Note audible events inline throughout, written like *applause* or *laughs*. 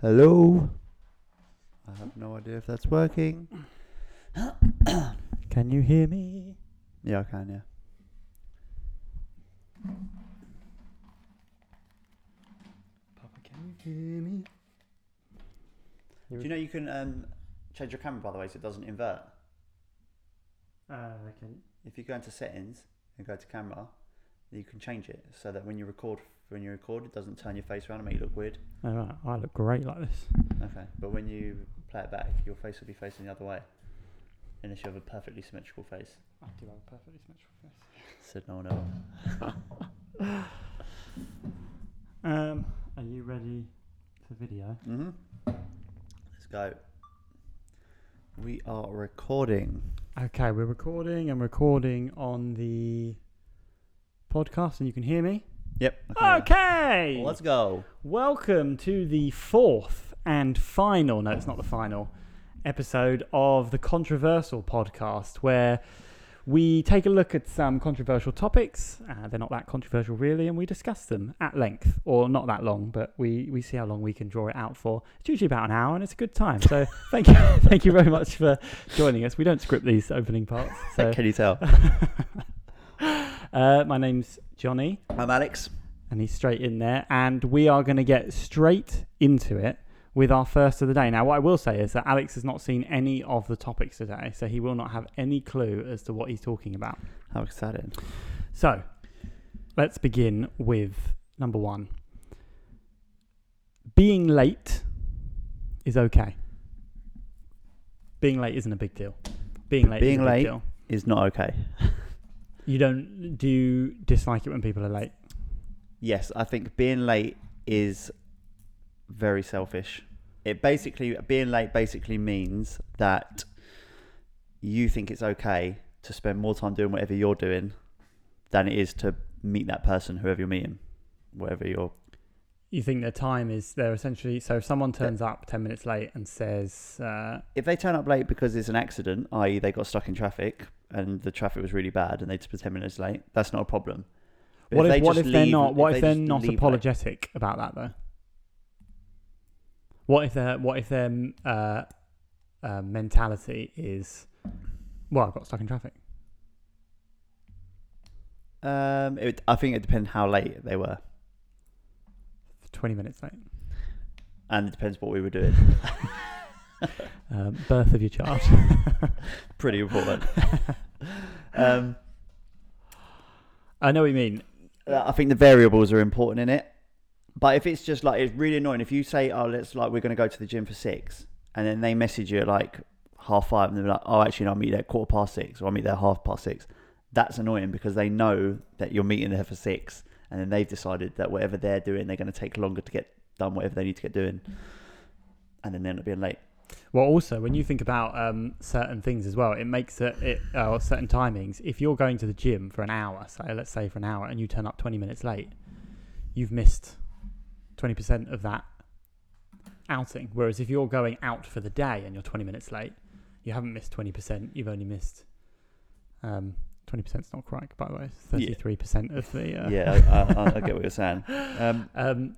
Hello. I have no idea if that's working. *coughs* Can you hear me? Yeah, I can. Yeah. Papa, can you hear me? Do you know you can um, change your camera by the way so it doesn't invert? Uh, can If you go into settings and go to camera, you can change it so that when you record, when you record, it doesn't turn your face around and make you look weird. oh, right. I look great like this. Okay. But when you play it back, your face will be facing the other way, unless you have a perfectly symmetrical face. I do have a perfectly symmetrical face. Said no one ever. *laughs* Um, are you ready for video? Mhm. Let's go. We are recording. Okay, we're recording and recording on the podcast, and you can hear me. Yep. I can hear Okay. Let's go. Welcome to the fourth and final, no, it's not the final, episode of the Controversial podcast, where we take a look at some controversial topics. Uh, they're not that controversial, really, and we discuss them at length, or not that long, but we, we see how long we can draw it out for. It's usually about an hour, and it's a good time. So *laughs* thank you, *laughs* thank you very much for joining us. We don't script these opening parts. *laughs* So Can you tell? Uh, my name's Johnny. I'm Alex. and he's straight in there. And we are going to get straight into it with our first of the day. Now, what I will say is that Alex has not seen any of the topics today, so he will not have any clue as to what he's talking about. How exciting. So, let's begin with number one. Being late is okay. Being late isn't a big deal. Being late Being is a big deal. Is not okay. *laughs* You don't do you dislike it when people are late? Yes, I think being late is very selfish. It basically being late basically means that you think it's okay to spend more time doing whatever you're doing than it is to meet that person, whoever you're meeting, whatever you're. You think their time is they're essentially so if someone turns up ten minutes late and says uh, If they turn up late because it's an accident, i.e., they got stuck in traffic and the traffic was really bad and they took ten minutes late, that's not a problem. But what if, they what if they're not what if, they they're not leave late- apologetic about that though? What if their what if their uh, uh, mentality is well I got stuck in traffic. Um, it, I think it depends how late they were, Twenty minutes late. and it depends what we were doing. *laughs* Um, birth of your child. *laughs* Pretty important. *laughs* um, I know what you mean. Uh, I think the variables are important in it. But if it's just like it's really annoying if you say, "Oh, let's like we're going to go to the gym for six, and then they message you at like half five, and they're like, "Oh, actually, no, I'll meet there at quarter past six, or I'll meet there half past six. That's annoying because they know that you're meeting there for six, and then they've decided that whatever they're doing, they're going to take longer to get done whatever they need to get doing, and then they end up being late. Well, also when you think about um, certain things as well, it makes it, it uh, or certain timings. If you're going to the gym for an hour, so let's say for an hour, and you turn up 20 minutes late, you've missed 20% of that outing. Whereas if you're going out for the day and you're 20 minutes late, you haven't missed 20%. You've only missed um, 20% is not correct, by the way. Yeah. 33% of the uh, Yeah, I, I, I get what you're saying. *laughs* Um, um,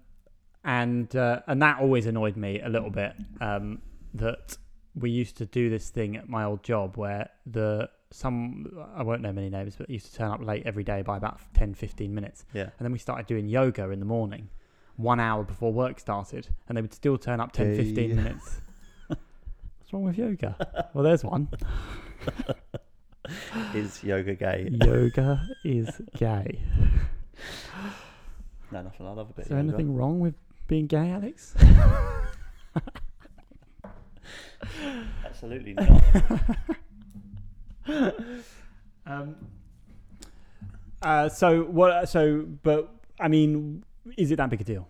and uh, and that always annoyed me a little bit. Um, that we used to do this thing at my old job where the some I won't name many names, but used to turn up late every day by about 10, 15 minutes. yeah, And then we started doing yoga in the morning, one hour before work started, and they would still turn up 10, 15 minutes. *laughs* What's wrong with yoga? Well, there's one. *laughs* *gasps* is yoga gay? yoga is *laughs* gay. No, nothing. I love a bit. Is there yoga. anything wrong with being gay, Alex? *laughs* Absolutely not. *laughs* Um. Uh. So what? So, but I mean, is it that big a deal?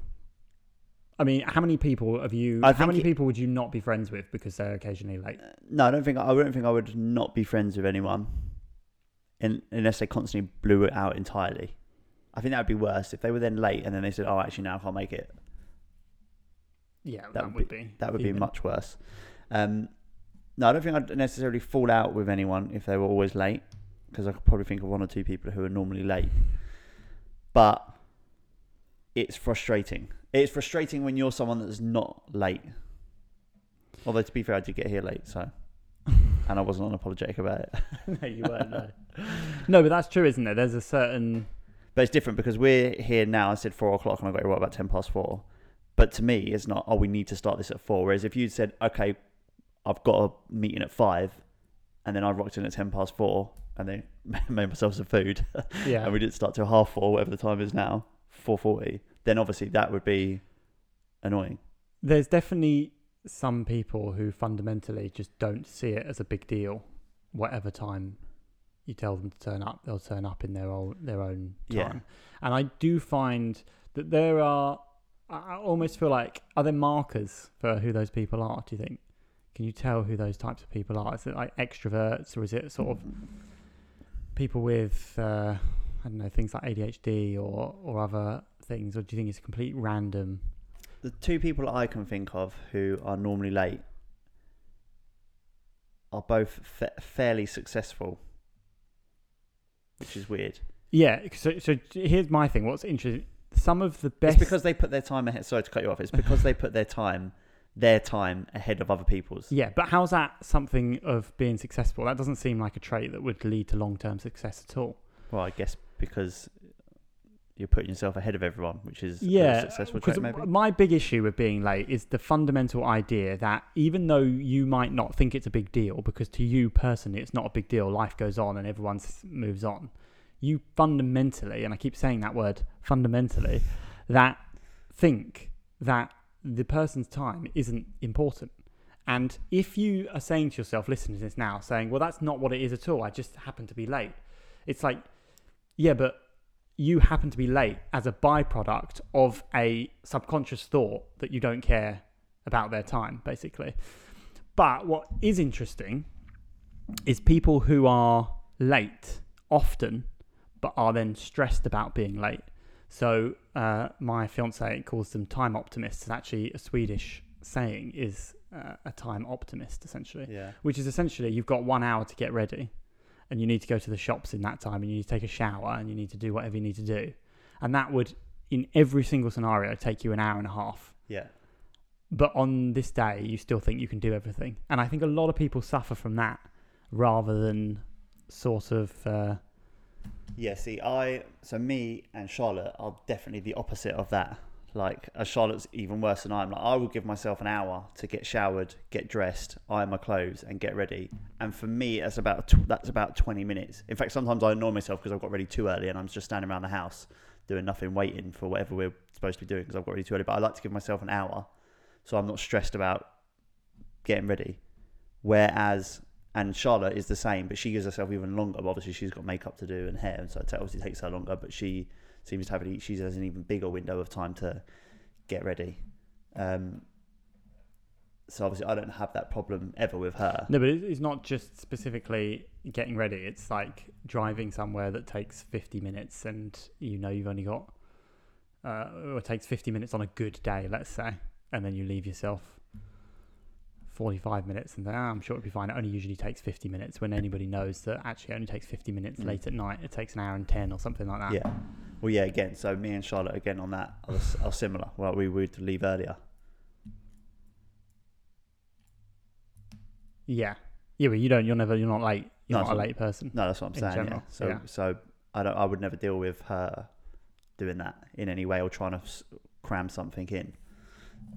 I mean, how many people have you? I how many it- people would you not be friends with because they're occasionally late? No, I don't think I don't think I would not be friends with anyone, in, unless they constantly blew it out entirely. I think that would be worse if they were then late and then they said, "Oh, actually, now I can't make it." Yeah, That that, would would be. That would be much worse. Um, no, I don't think I'd necessarily fall out with anyone if they were always late, because I could probably think of one or two people who are normally late. But it's frustrating It's frustrating when you're someone that's not late. Although to be fair, I did get here late, so *laughs* and I wasn't unapologetic about it. *laughs* no, you weren't. No. no, but that's true, isn't it? There's a certain. But it's different because we're here now. I said four o'clock, and I got here what, about ten past four. But to me, it's not. Oh, we need to start this at four. Whereas if you'd said, okay, I've got a meeting at five, and then I rocked in at ten past four, and then *laughs* made myself some food, Yeah. and we didn't start till half four, whatever the time is now, four forty. Then obviously that would be annoying. There's definitely some people who fundamentally just don't see it as a big deal. Whatever time you tell them to turn up, they'll turn up in their own their own time. Yeah. And I do find that there are. I I almost feel like are there markers for who those people are? Do you think? Can you tell who those types of people are? Is it like extroverts, or is it sort of people with uh, I don't know things like ADHD or or other things, or do you think it's a complete random? The two people I can think of who are normally late are both fa- fairly successful, which is weird. Yeah. So so here's my thing. What's interesting? Some of the best It's because they put their time ahead. Sorry to cut you off. It's because they put their time, their time ahead of other people's. Yeah, but how's that something of being successful? That doesn't seem like a trait that would lead to long term success at all. Well, I guess because you're putting yourself ahead of everyone, which is Yeah, successful trait, maybe. my big issue with being late is the fundamental idea that even though you might not think it's a big deal, because to you personally it's not a big deal, life goes on and everyone moves on, you fundamentally, and I keep saying that word fundamentally, that think that the person's time isn't important. And if you are saying to yourself, listening to this now, saying, well, that's not what it is at all, I just happen to be late, it's like, yeah, but you happen to be late as a byproduct of a subconscious thought that you don't care about their time, basically. But what is interesting is people who are late often, but are then stressed about being late. So uh, my fiance calls them time optimists. It's actually a Swedish saying is uh, a time optimist, essentially yeah. which is essentially you've got one hour to get ready and you need to go to the shops in that time and you need to take a shower and you need to do whatever you need to do. And that would, in every single scenario, take you an hour and a half. Yeah. But on this day, you still think you can do everything. And I think a lot of people suffer from that rather than sort of. Uh, Yeah, see, I so me and Charlotte are definitely the opposite of that. Like, uh, Charlotte's even worse than I am. Like, I will give myself an hour to get showered, get dressed, iron my clothes, and get ready. And for me, that's about tw- that's about twenty minutes. In fact, sometimes I annoy myself because I've got ready too early, and I'm just standing around the house doing nothing, waiting for whatever we're supposed to be doing because I've got ready too early. But I like to give myself an hour, so I'm not stressed about getting ready. Whereas, and Charlotte is the same, but she gives herself even longer. Obviously, she's got makeup to do and hair, and so it obviously takes her longer. But she seems to have an, she has an even bigger window of time to get ready. Um, so obviously, I don't have that problem ever with her. no, but it's not just specifically getting ready. It's like driving somewhere that takes 50 minutes and you know you've only got. Uh, or it takes 50 minutes on a good day, let's say. And then you leave yourself 45 minutes and then, "Ah, I'm sure it'll be fine. It only usually takes 50 minutes when anybody knows that actually it only takes 50 minutes Mm. late at night. It takes an hour and 10 or something like that. Yeah. Well, yeah. Again, so me and Charlotte again on that are, are similar. Well, we would leave earlier. Yeah. Yeah, but you don't, you're never, you're not late. You're No, not a so- late person. No, that's what I'm In saying. general, yeah. So, yeah. so I don't. I would never deal with her doing that in any way or trying to s- cram something in,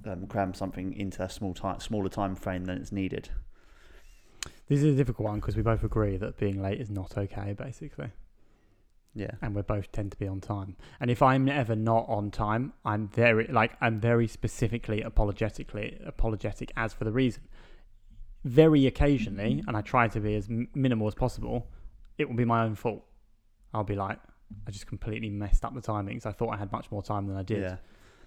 um, cram something into a small time, smaller time frame than it's needed. This is a difficult one because we both agree that being late is not okay, basically. Yeah. and we both tend to be on time. And if I'm ever not on time, I'm very like I'm very specifically apologetically apologetic as for the reason. Very occasionally, mm-hmm. and I try to be as minimal as possible, it will be my own fault. I'll be like, I just completely messed up the timings. I thought I had much more time than I did. Yeah.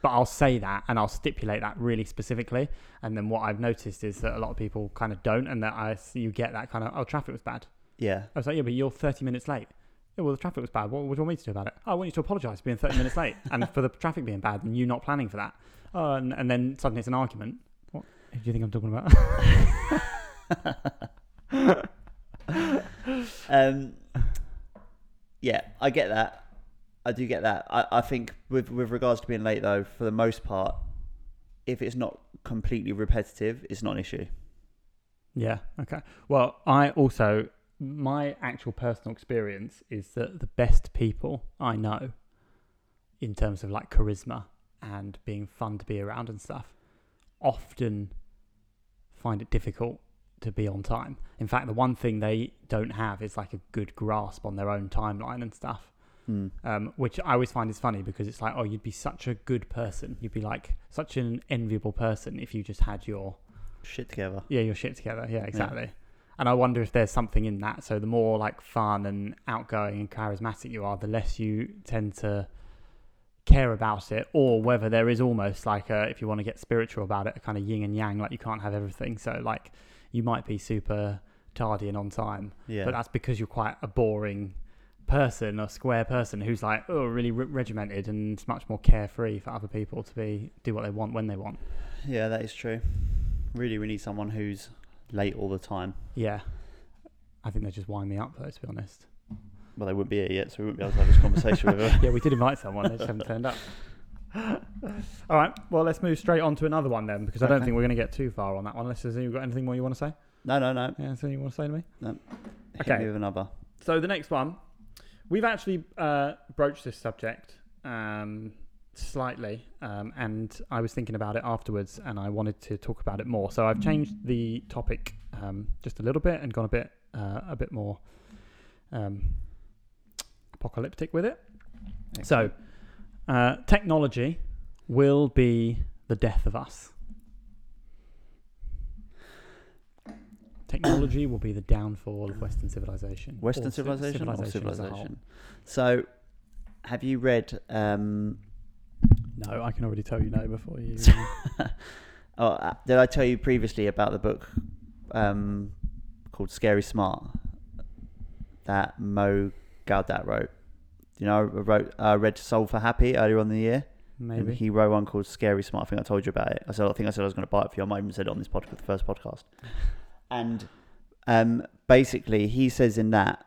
But I'll say that and I'll stipulate that really specifically. And then what I've noticed is that a lot of people kind of don't, and that I see you get that kind of oh traffic was bad. Yeah. I was like, yeah, but you're 30 minutes late. Yeah, well, the traffic was bad. What, what do you want me to do about it? Oh, I want you to apologise for being 30 minutes late and for the traffic being bad and you not planning for that. Oh, and, and then suddenly it's an argument. What do you think I'm talking about? *laughs* Um, yeah, I get that. I do get that. I, I think with with regards to being late though, for the most part, if it's not completely repetitive, it's not an issue. Yeah. Okay. Well, I also my actual personal experience is that the best people I know, in terms of like charisma and being fun to be around and stuff, often find it difficult to be on time. In fact, the one thing they don't have is like a good grasp on their own timeline and stuff. Mm. Um, which I always find is funny because it's like, oh, you'd be such a good person. You'd be like such an enviable person if you just had your Shit together. yeah, your shit together. Yeah, exactly. And I wonder if there's something in that. So the more like fun and outgoing and charismatic you are, the less you tend to care about it, or whether there is almost like a, if you want to get spiritual about it, a kind of yin and yang, like you can't have everything. So like you might be super tardy and on time, Yeah. but that's because you're quite a boring person, a square person who's like oh really re- regimented and it's much more carefree for other people to be do what they want when they want. yeah, that is true. Really, we need someone who's late all the time. Yeah, I think they just wind me up though, to be honest. Well, they wouldn't be here yet, so we wouldn't be able to have this conversation with *laughs* her. yeah, we did invite someone. They just haven't turned up. *laughs* All right. Well, let's move straight on to another one then, because I don't Okay. think we're going to get too far on that one. Unless there's you got anything more you want to say? No, no, no. Yeah, anything you want to say to me? Hit Okay. me with another. So the next one, we've actually uh, broached this subject um, slightly, um, and I was thinking about it afterwards, and I wanted to talk about it more. So I've changed the topic um, just a little bit and gone a bit uh, a bit more um, apocalyptic with it. So, uh, technology will be the death of us. Technology will be the downfall of Western civilization. Western civilization, a whole. civilization. So, have you read? Um, No, I can already tell you no before you. *laughs* oh, uh, did I tell you previously about the book um, called Scary Smart that Mo Gawdat wrote? You know, I wrote uh, read Solve for Happy earlier on in the year. Maybe. he wrote one called Scary Smart. I think I told you about it. I said I think I said I was going to buy it for you. I might even said it on this podcast, the first podcast. *laughs* And um, basically, he says in that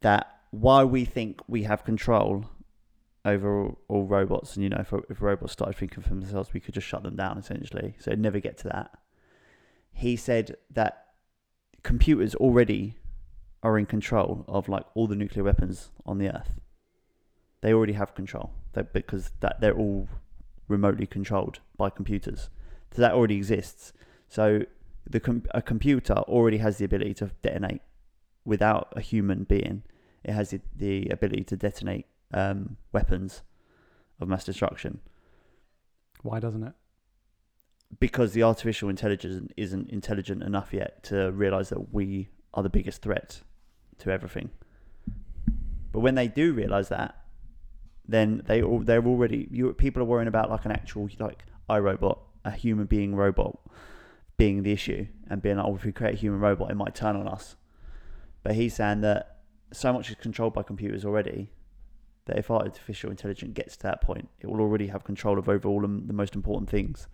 that why we think we have control over all, robots, and you know, if, if robots started thinking for themselves, we could just shut them down essentially. So it'd never get to that. He said that computers already are in control of like all the nuclear weapons on the earth. They already have control because that they're all remotely controlled by computers. So that already exists. So the com- a computer already has the ability to detonate without a human being. It has the, the ability to detonate um, weapons of mass destruction Why doesn't it? because the artificial intelligence isn't intelligent enough yet to realize that we are the biggest threat to everything. But when they do realize that, then they all they're already you people are worrying about like an actual like iRobot, a human being robot being the issue and being like, oh, if we create a human robot, it might turn on us. But he's saying that so much is controlled by computers already that if artificial intelligence gets to that point, it will already have control of over all the most important things.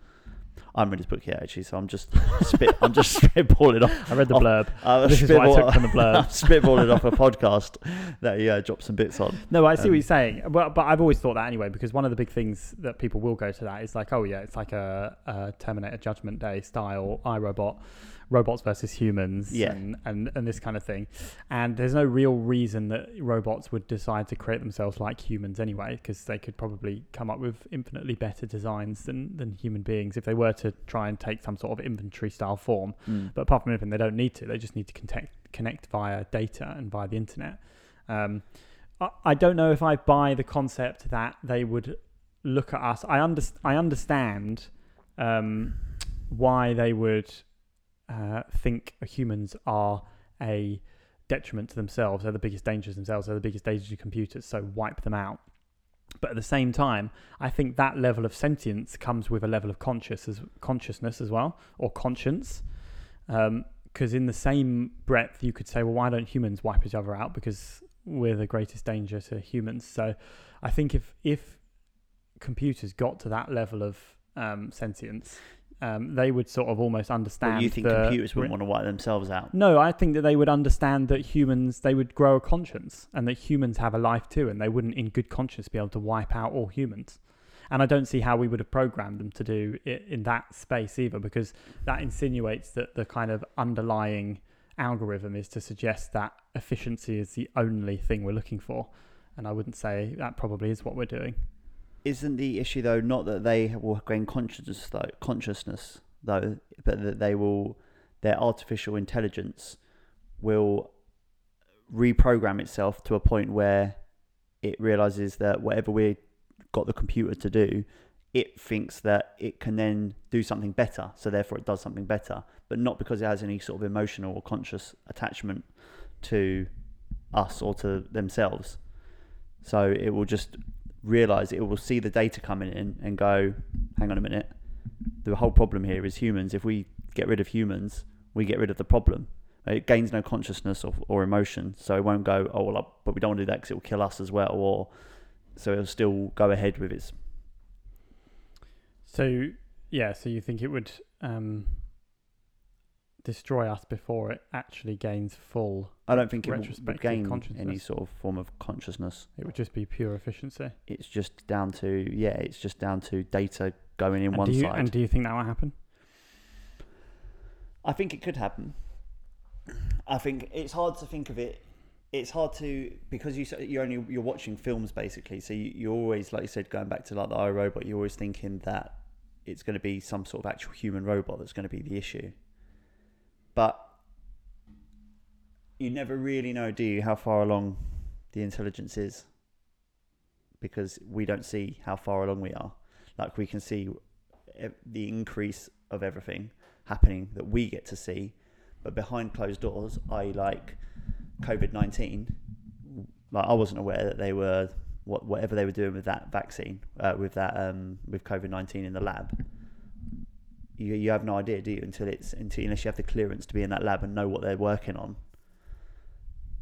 I haven't read his book yet, actually, so I'm just *laughs* spit. I'm just *laughs* spitballing off. I read the blurb. Uh, This is what I took from the blurb. *laughs* spitballing off a podcast that he uh, dropped some bits on. No, I see Um, what you're saying. But, but I've always thought that anyway, because one of the big things that people will go to that is like, oh, yeah, it's like a, a Terminator Judgment Day style iRobot, robots versus humans, Yeah. and, and, and this kind of thing. And there's no real reason that robots would decide to create themselves like humans anyway, because they could probably come up with infinitely better designs than, than human beings if they were to try and take some sort of inventory style form. Mm. But apart from anything, they don't need to. They just need to connect connect via data and via the internet. Um, I, I don't know if I buy the concept that they would look at us. I under, I understand um, why they would uh, think humans are a detriment to themselves. They're the biggest dangers themselves. They're the biggest dangers to computers. So wipe them out. But at the same time, I think that level of sentience comes with a level of conscious as, consciousness as well, or conscience. Because in the same breath, you could say, well, why don't humans wipe each other out? Because we're the greatest danger to humans. So I think if if computers got to that level of um, sentience, um, they would sort of almost understand. Well, you think the- computers wouldn't want to wipe themselves out? No, I think that they would understand that humans they would grow a conscience and that humans have a life too, and they wouldn't, in good conscience, be able to wipe out all humans. And I don't see how we would have programmed them to do it in that space either, because that insinuates that the kind of underlying algorithm is to suggest that efficiency is the only thing we're looking for. And I wouldn't say that probably is what we're doing. Isn't the issue though not that they will gain consciousness though consciousness though, but that they will their artificial intelligence will reprogram itself to a point where it realizes that whatever we got the computer to do, it thinks that it can then do something better. So therefore, it does something better, but not because it has any sort of emotional or conscious attachment to us or to themselves. So it will just realize it will see the data coming in and go, hang on a minute. The whole problem here is humans. If we get rid of humans, we get rid of the problem. It gains no consciousness or, or emotion, so it won't go, oh, well, but we don't want to do that because it will kill us as well. Or so it'll still go ahead with its. So yeah, so you think it would um, destroy us before it actually gains full? I don't think it will- would gain any sort of form of consciousness. It would just be pure efficiency. It's just down to yeah, it's just down to data going in And one do you, side. and do you think that will happen? I think it could happen. I think it's hard to think of it. It's hard to because you you're only you're watching films basically, so you, you're always like you said going back to like the iRobot. You're always thinking that it's going to be some sort of actual human robot that's going to be the issue. But you never really know, do you, how far along the intelligence is? Because we don't see how far along we are. Like we can see the increase of everything happening that we get to see, but behind closed doors, i.e., like COVID nineteen, like I wasn't aware that they were what whatever they were doing with that vaccine, uh, with that um, with COVID nineteen in the lab. You you have no idea, do you? Until it's until unless you have the clearance to be in that lab and know what they're working on.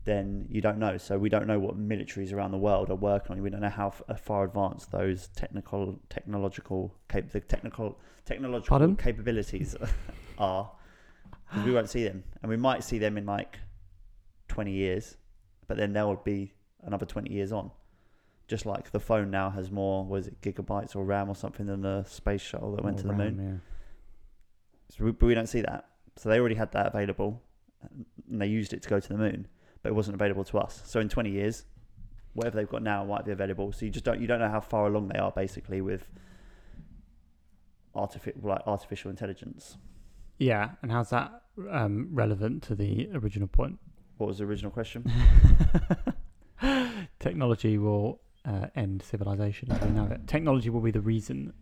Then you don't know. So we don't know what militaries around the world are working on. We don't know how f- uh, far advanced those technical, technological, cap- the technical, technological Pardon? capabilities *laughs* are. we won't see them, and we might see them in like twenty years, but then they'll be another twenty years on. Just like the phone now has more, was it gigabytes or RAM or something than the space shuttle that went to the moon. RAM, So we, but we don't see that. So they already had that available, and they used it to go to the moon, but it wasn't available to us. So in 20 years, whatever they've got now might be available. So you just don't you don't know how far along they are basically with artificial like artificial intelligence. Yeah, and how's that um, relevant to the original point? What was the original question? *laughs* Technology will uh, end civilization as we know it. Technology will be the reason.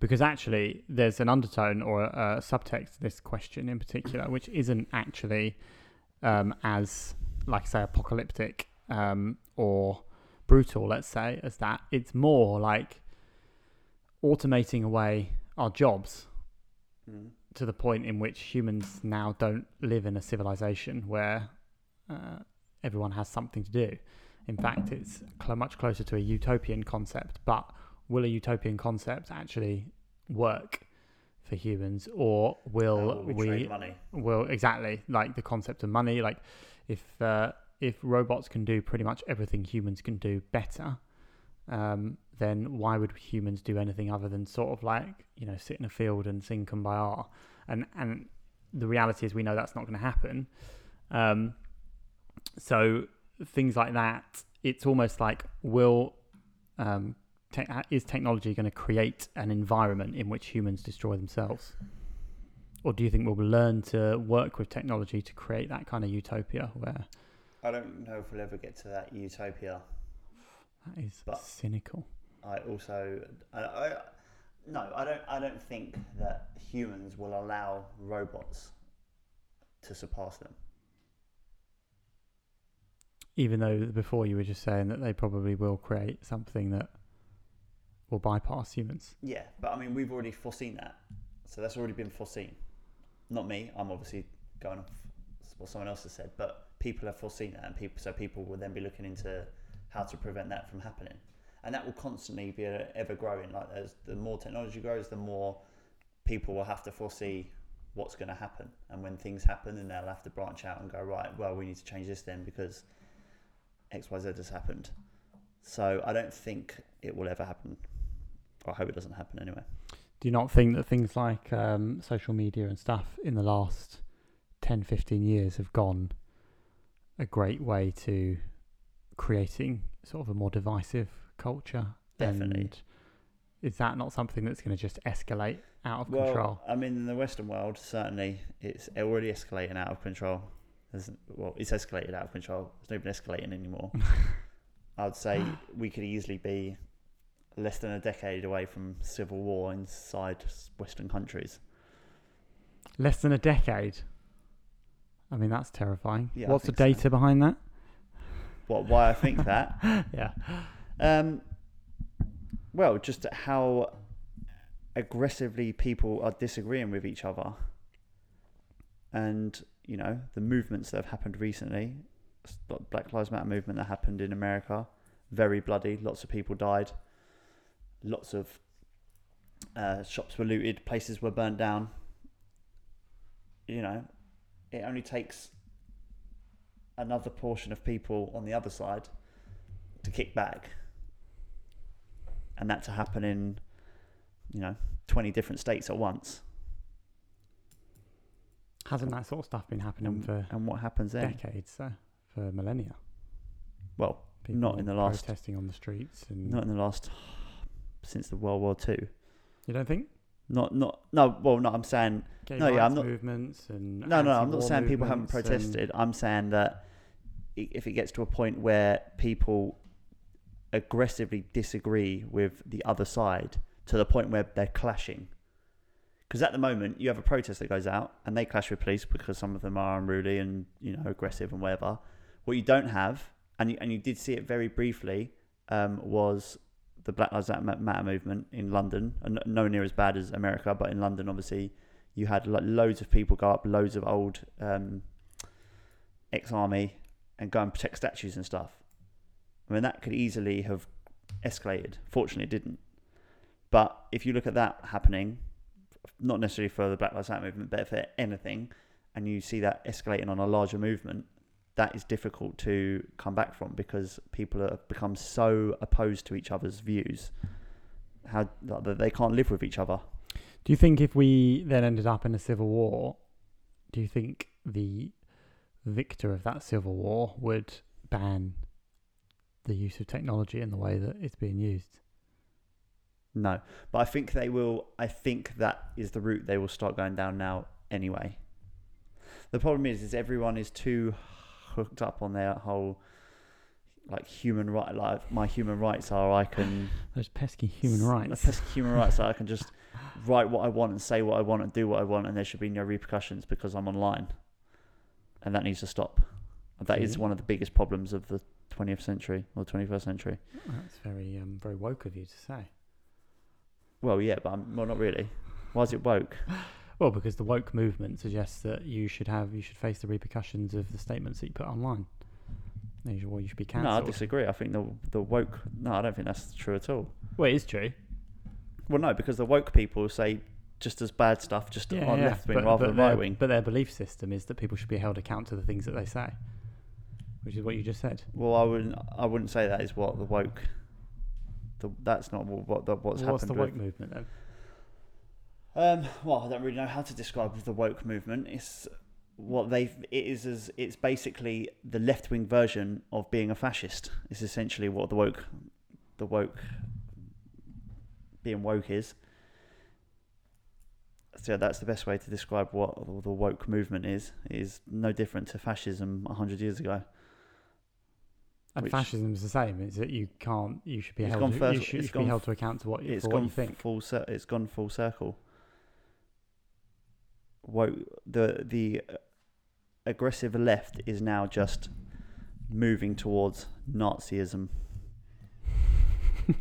Because actually, there's an undertone or a, a subtext to this question in particular, which isn't actually um, as, like I say, apocalyptic um, or brutal, let's say, as that. It's more like automating away our jobs Mm. to the point in which humans now don't live in a civilization where uh, everyone has something to do. In fact, it's cl- much closer to a utopian concept. But will a utopian concept actually work for humans, or will will we, we? money? Well, exactly like the concept of money. Like if uh, if robots can do pretty much everything humans can do better, um, then why would humans do anything other than sort of like you know sit in a field and sing kumbaya? And and the reality is we know that's not going to happen. Um, so things like that, it's almost like will um, te- uh, is technology going to create an environment in which humans destroy themselves? Or do you think we'll learn to work with technology to create that kind of utopia where I don't know if we'll ever get to that utopia. that is But- cynical? I also, I, I, no, I don't. I don't think that humans will allow robots to surpass them. Even though before you were just saying that they probably will create something that will bypass humans. Yeah, but I mean, we've already foreseen that, so that's already been foreseen. Not me. I'm obviously going off what someone else has said, but people have foreseen that, and people so people will then be looking into how to prevent that from happening, and that will constantly be ever growing. Like as the more technology grows, the more people will have to foresee what's going to happen, and when things happen, then they'll have to branch out and go right. Well, we need to change this then because X Y Z has happened. So I don't think it will ever happen. I hope it doesn't happen anyway. Do you not think that things like um, social media and stuff in the last 10, 15 years have gone a great way to creating sort of a more divisive culture? Definitely. And is that not something that's going to just escalate out of well, control? I mean, in the Western world, certainly it's already escalating out of control. There's, well, it's escalated out of control. It's not even escalating anymore. *laughs* I'd say *gasps* we could easily be less than a decade away from civil war inside Western countries. Less than a decade. I mean, that's terrifying. Yeah, What's the think so. data behind that? What? Why I think *laughs* that? yeah. Um, well, just how aggressively people are disagreeing with each other, and you know the movements that have happened recently, the Black Lives Matter movement that happened in America, very bloody. Lots of people died. Lots of uh, shops were looted. Places were burnt down. You know, it only takes another portion of people on the other side to kick back and that to happen in you know 20 different states at once Hasn't that sort of stuff been happening and, for and what happens then decades, so, for millennia? well People Not in the last- protesting on the streets, and not in the last since the world war two. You don't think? Not not no well no i'm saying gay No, yeah, I'm not- movements and no no i'm not saying people haven't protested. i'm saying that if it gets to a point where people aggressively disagree with the other side to the point where they're clashing. Because at the moment you have a protest that goes out and they clash with police because some of them are unruly and you know aggressive and whatever. What you don't have and you, and you did see it very briefly um, was the Black Lives Matter movement in London and nowhere near as bad as America but in London obviously you had like loads of people go up loads of old um, ex-army and go and protect statues and stuff I mean, that could easily have escalated. Fortunately, it didn't. But if you look at that happening, not necessarily for the Black Lives Matter movement, but for anything, and you see that escalating on a larger movement, that is difficult to come back from because people have become so opposed to each other's views how that they can't live with each other. Do you think if we then ended up in a civil war, do you think the victor of that civil war would ban the use of technology in the way that it's being used? No, but I think they will. I think that is the route they will start going down now. Anyway, the problem is, is everyone is too hooked up on their whole like human right. Like my human rights are I can *sighs* Those pesky human the rights. pesky human rights are I can just write what I want and say what I want and do what I want, and there should be no repercussions because I'm online, and that needs to stop. That is one of the biggest problems of the 20th century or 21st century. That's very um, very woke of you to say. Well, yeah, but I'm, well, not really. Why is it woke? *laughs* Well, because the woke movement suggests that you should have you should face the repercussions of the statements that you put online. You should, well, you should be cancelled. No, I disagree. I think the the woke. No, I don't think that's true at all. well, it is true. Well, no, because the woke people say just as bad stuff, just on left wing rather than right wing. But their belief system is that people should be held account to the things that they say, which is what you just said. Well, I wouldn't. I wouldn't say that is what the woke. The, that's not what, what the, what's Well, what's happened. the woke movement then? Um, well, I don't really know how to describe the woke movement. It's what they it is as it's basically the left wing version of being a fascist. It's essentially what the woke, the woke, being woke is. So that's the best way to describe what the woke movement is. It is no different to fascism hundred years ago. And fascism is the same. Is that you can't, you should be held, gone to, first- you should, you should be held to account to what It's for what you think. full. It's gone full circle. Woke the the aggressive left is now just moving towards Nazism. *laughs*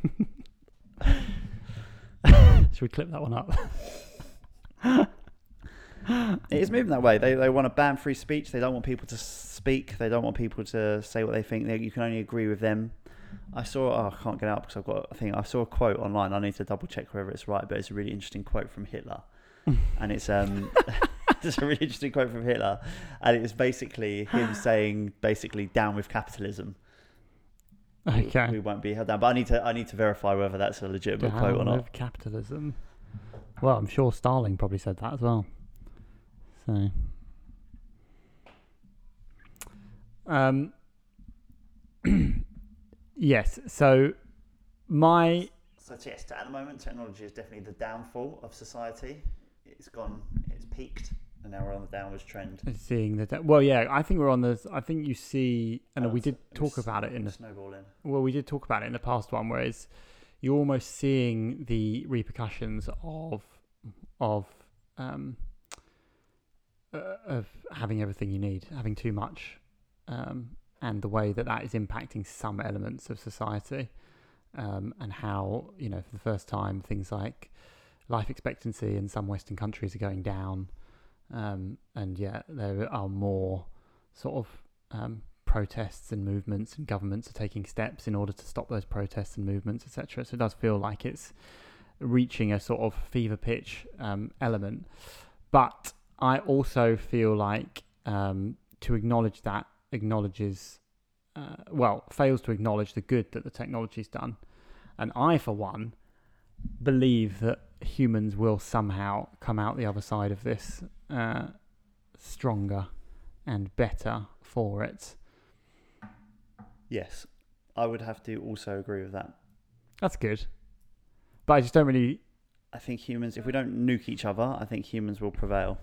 Should we clip that one up? It is moving that way. They they want to ban free speech. They don't want people to speak. They don't want people to say what they think. They, you can only agree with them. I saw. Oh, I can't get out because I've got. I think I saw a quote online. I need to double check whether it's right, but it's a really interesting quote from Hitler. And it's um, *laughs* it's a really interesting quote from Hitler, and it's basically him *gasps* saying basically down with capitalism. We- Okay. we won't be held down. But I need to I need to verify whether that's a legitimate Down quote or not. with capitalism. Well, I'm sure Stalin probably said that as well. So, um, *clears throat* yes. So, my So yes, at the moment, technology is definitely the downfall of society. It's gone, it's peaked, and now we're on the downwards trend. And seeing the well, yeah, I think we're on the. I think you see, and we did talk about it in the snowballing. well, we did talk about it in the past one, whereas you're almost seeing the repercussions of of um, uh, of having everything you need, having too much, um, and the way that that is impacting some elements of society, um, and how you know for the first time things like life expectancy in some Western countries are going down, um, and yet there are more sort of um, protests and movements, and governments are taking steps in order to stop those protests and movements, etc. So it does feel like it's reaching a sort of fever pitch um, element. But I also feel like um, to acknowledge that acknowledges, uh, well, fails to acknowledge the good that the technology's done. And I, for one, believe that humans will somehow come out the other side of this uh, stronger and better for it. Yes, I would have to also agree with that. That's good. But I just don't really. I think humans, if we don't nuke each other, I think humans will prevail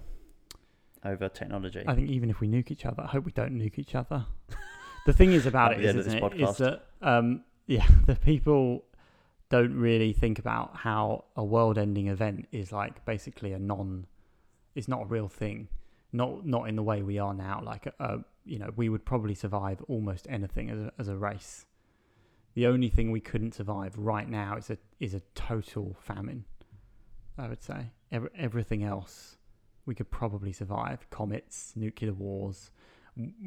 over technology. I think even if we nuke each other, I hope we don't nuke each other. *laughs* the thing is about it is, isn't this it, is podcast. that um, yeah, *laughs* the people don't really think about how a world-ending event is like basically a non. It's not a real thing. Not not in the way we are now. Like a, a you know, we would probably survive almost anything as a, as a race. The only thing we couldn't survive right now is a is a total famine. I would say Every, everything else we could probably survive. Comets, nuclear wars,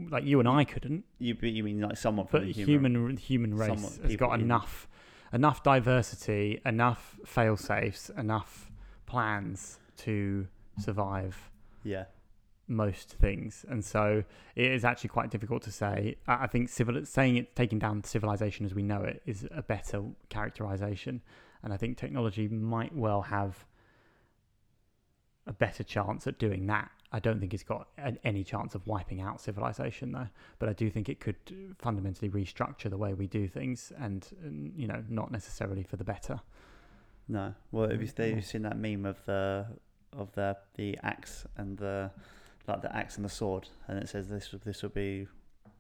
like you and I couldn't, you, you mean like someone from but the human human? human race has got enough enough diversity, enough fail safes, enough plans to survive Yeah, most things, and so it is actually quite difficult to say. I I think civil saying it taking down civilization as we know it is a better characterization, and I think technology might well have a better chance at doing that. I don't think it's got any chance of wiping out civilization though, but I do think it could fundamentally restructure the way we do things, and, and you know, not necessarily for the better. no. Well, have you, Mm, have you seen that meme of the of the the axe and the like the axe and the sword, and it says this this will be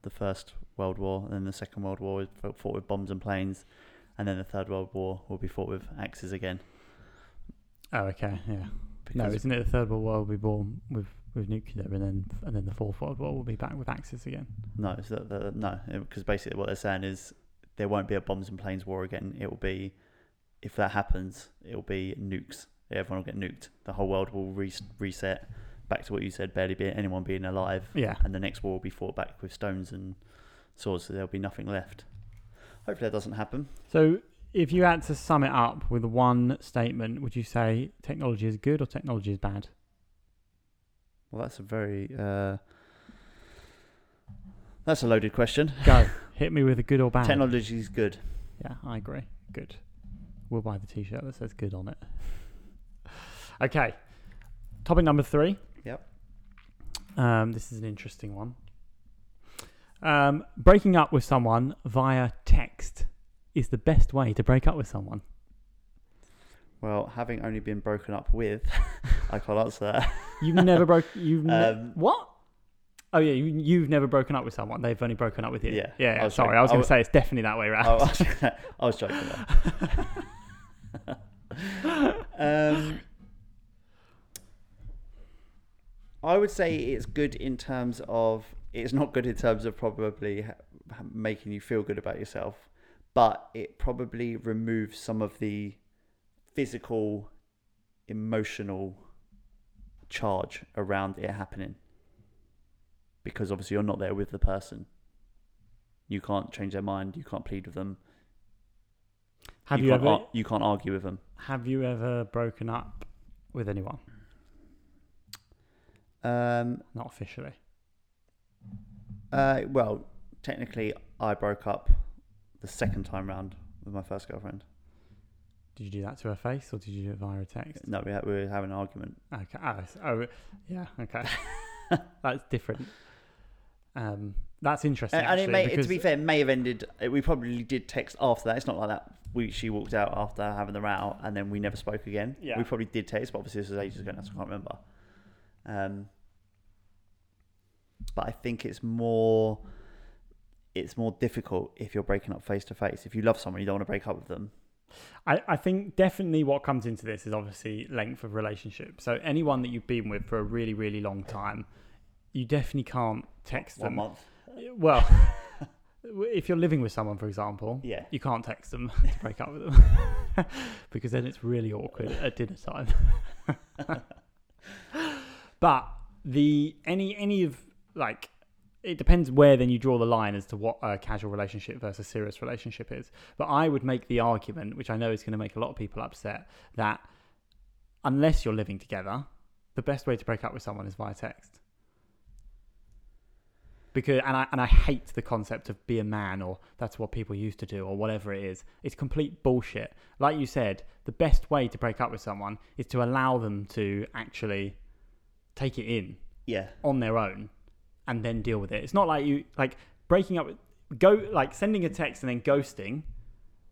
the first World War, and then the Second World War is fought fought with bombs and planes, and then the Third World War will be fought with axes again. Oh, okay, yeah. No, isn't it the third world war will be born with, with nuclear, and then and then the fourth world war will be back with axes again? No, it's the, the, no, because basically what they're saying is there won't be a bombs and planes war again. It will be, if that happens, it will be nukes. Everyone will get nuked. The whole world will re- reset back to what you said, barely be anyone being alive, Yeah. and the next war will be fought back with stones and swords. So there'll be nothing left. Hopefully that doesn't happen. So, if you had to sum it up with one statement, would you say technology is good or technology is bad? Well, that's a very uh, that's a loaded question. Go. *laughs* Hit me with a good or bad. Technology is good. Yeah, I agree. Good. We'll buy the T-shirt that says "good" on it. *laughs* okay. Topic number three. Yep. Um, this is an interesting one. Um, breaking up with someone via text is the best way to break up with someone. Well, having only been broken up with, *laughs* I can't answer that. You've never broke. You've ne- Um, what? Oh yeah, you, you've never broken up with someone. They've only broken up with you. Yeah, yeah. Yeah. was Sorry, joking. I was going to say it's definitely that way around. I was, I was joking. *laughs* Um, I would say it's good in terms of it's not good in terms of probably making you feel good about yourself, but it probably removes some of the physical, emotional charge around it happening. Because obviously you're not there with the person. You can't change their mind. You can't plead with them. have you, can't ever? ar- you can't argue with them. have you ever broken up with anyone? Um, Not officially. uh, well, technically, I broke up the second time round with my first girlfriend. Did you do that to her face or did you do it via a text? No, we, had, we were having an argument. Okay. Oh, oh yeah. Okay. *laughs* that's different. Um, that's interesting. And, and it may, because to be fair, it may have ended. We probably did text after that. It's not like that. We she walked out after having the row, and then we never spoke again. Yeah. We probably did text, but obviously this was ages ago now, so I can't remember. Um, but I think it's more, it's more difficult if you're breaking up face to face. If you love someone, you don't want to break up with them. I, I think definitely what comes into this is obviously length of relationship. So anyone that you've been with for a really, really long time, you definitely can't text One them. month. Well, *laughs* if you're living with someone, for example, Yeah. you can't text them *laughs* to break up with them *laughs* because then it's really awkward at dinner time. but the any any of like it depends where then you draw the line as to what a casual relationship versus serious relationship is. But I would make the argument, which I know is going to make a lot of people upset, that unless you're living together, the best way to break up with someone is via text. Because and I and I hate the concept of be a man or that's what people used to do or whatever it is. It's complete bullshit. Like you said, the best way to break up with someone is to allow them to actually take it in Yeah. on their own and then deal with it. It's not like you like breaking up go like sending a text and then ghosting.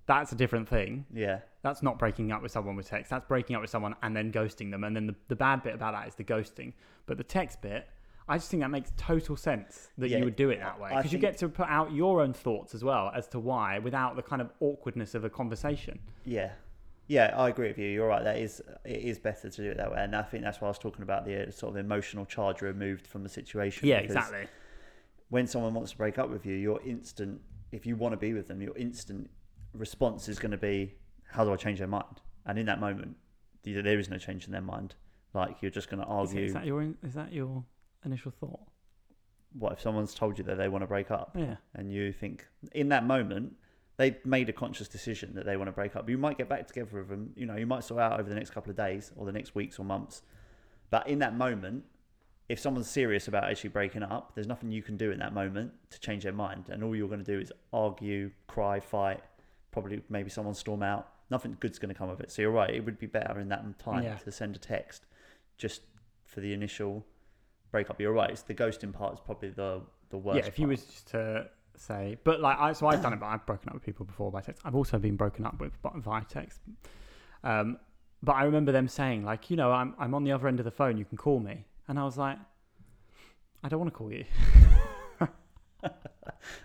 That's a different thing. Yeah. That's not breaking up with someone with text. That's breaking up with someone and then ghosting them. And then the, the bad bit about that is the ghosting. But the text bit, I just think that makes total sense that Yeah, you would do it that way because you get to put out your own thoughts as well as to why without the kind of awkwardness of a conversation. Yeah, yeah, I agree with you. You're right. That is it is better to do it that way, and I think that's why I was talking about the uh, sort of emotional charge removed from the situation. Yeah, exactly. When someone wants to break up with you, your instant, if you want to be with them, your instant response is going to be, "How do I change their mind?" And in that moment, there is no change in their mind. Like you're just going to Is, argue. is that your is that your initial thought? What if someone's told you that they want to break up, Yeah. and you think in that moment they've made a conscious decision that they want to break up. You might get back together with them. You know, you might sort out over the next couple of days or the next weeks or months. But in that moment, if someone's serious about actually breaking up, there's nothing you can do in that moment to change their mind. And all you're going to do is argue, cry, fight. Probably maybe someone storm out. Nothing good's going to come of it. So you're right. It would be better in that time Yeah. to send a text just for the initial breakup. You're right. It's the ghosting part is probably the the worst. yeah, if you part. was just to say, but like I, so I've done it, but I've broken up with people before by text. I've also been broken up with by- via text. Um, but I remember them saying, like, you know, I'm I'm on the other end of the phone. You can call me, and I was like, I don't want to call you.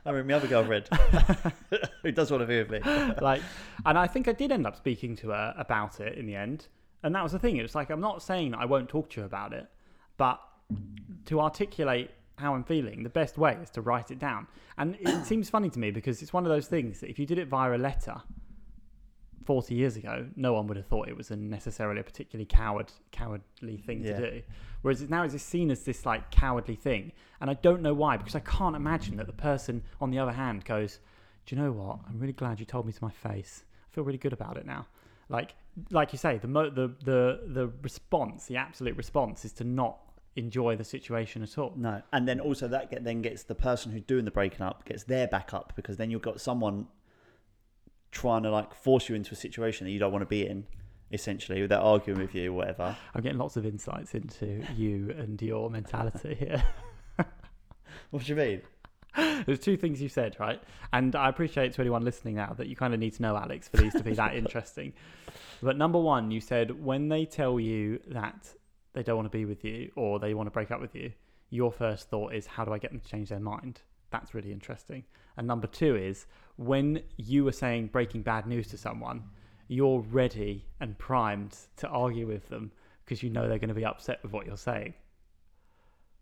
I mean, my other girlfriend *laughs* who does want to be with me. *laughs* like, and I think I did end up speaking to her about it in the end. And that was the thing. It was like I'm not saying that I won't talk to you about it, but to articulate how I'm feeling, the best way is to write it down. And it *clears throat* seems funny to me because it's one of those things that if you did it via a letter 40 years ago, no one would have thought it was a necessarily a particularly coward, cowardly thing Yeah. to do. Whereas now it's seen as this like cowardly thing, and I don't know why because I can't imagine that the person on the other hand goes, "Do you know what? I'm really glad you told me to my face. I feel really good about it now." Like, like you say, the mo- the the the response, the absolute response, is to not enjoy the situation at all. No, and then also that get, then gets the person who's doing the breaking up gets their back up because then you've got someone trying to like force you into a situation that you don't want to be in, essentially. They're arguing with you, or whatever. I'm getting lots of insights into you and your mentality here. *laughs* What do you mean? There's two things you said, right? And I appreciate to anyone listening now that you kind of need to know Alex for these to be that *laughs* interesting. But number one, you said when they tell you that they don't want to be with you or they want to break up with you, your first thought is, how do I get them to change their mind? That's really interesting. And number two is when you are saying breaking bad news to someone, you're ready and primed to argue with them because you know they're going to be upset with what you're saying.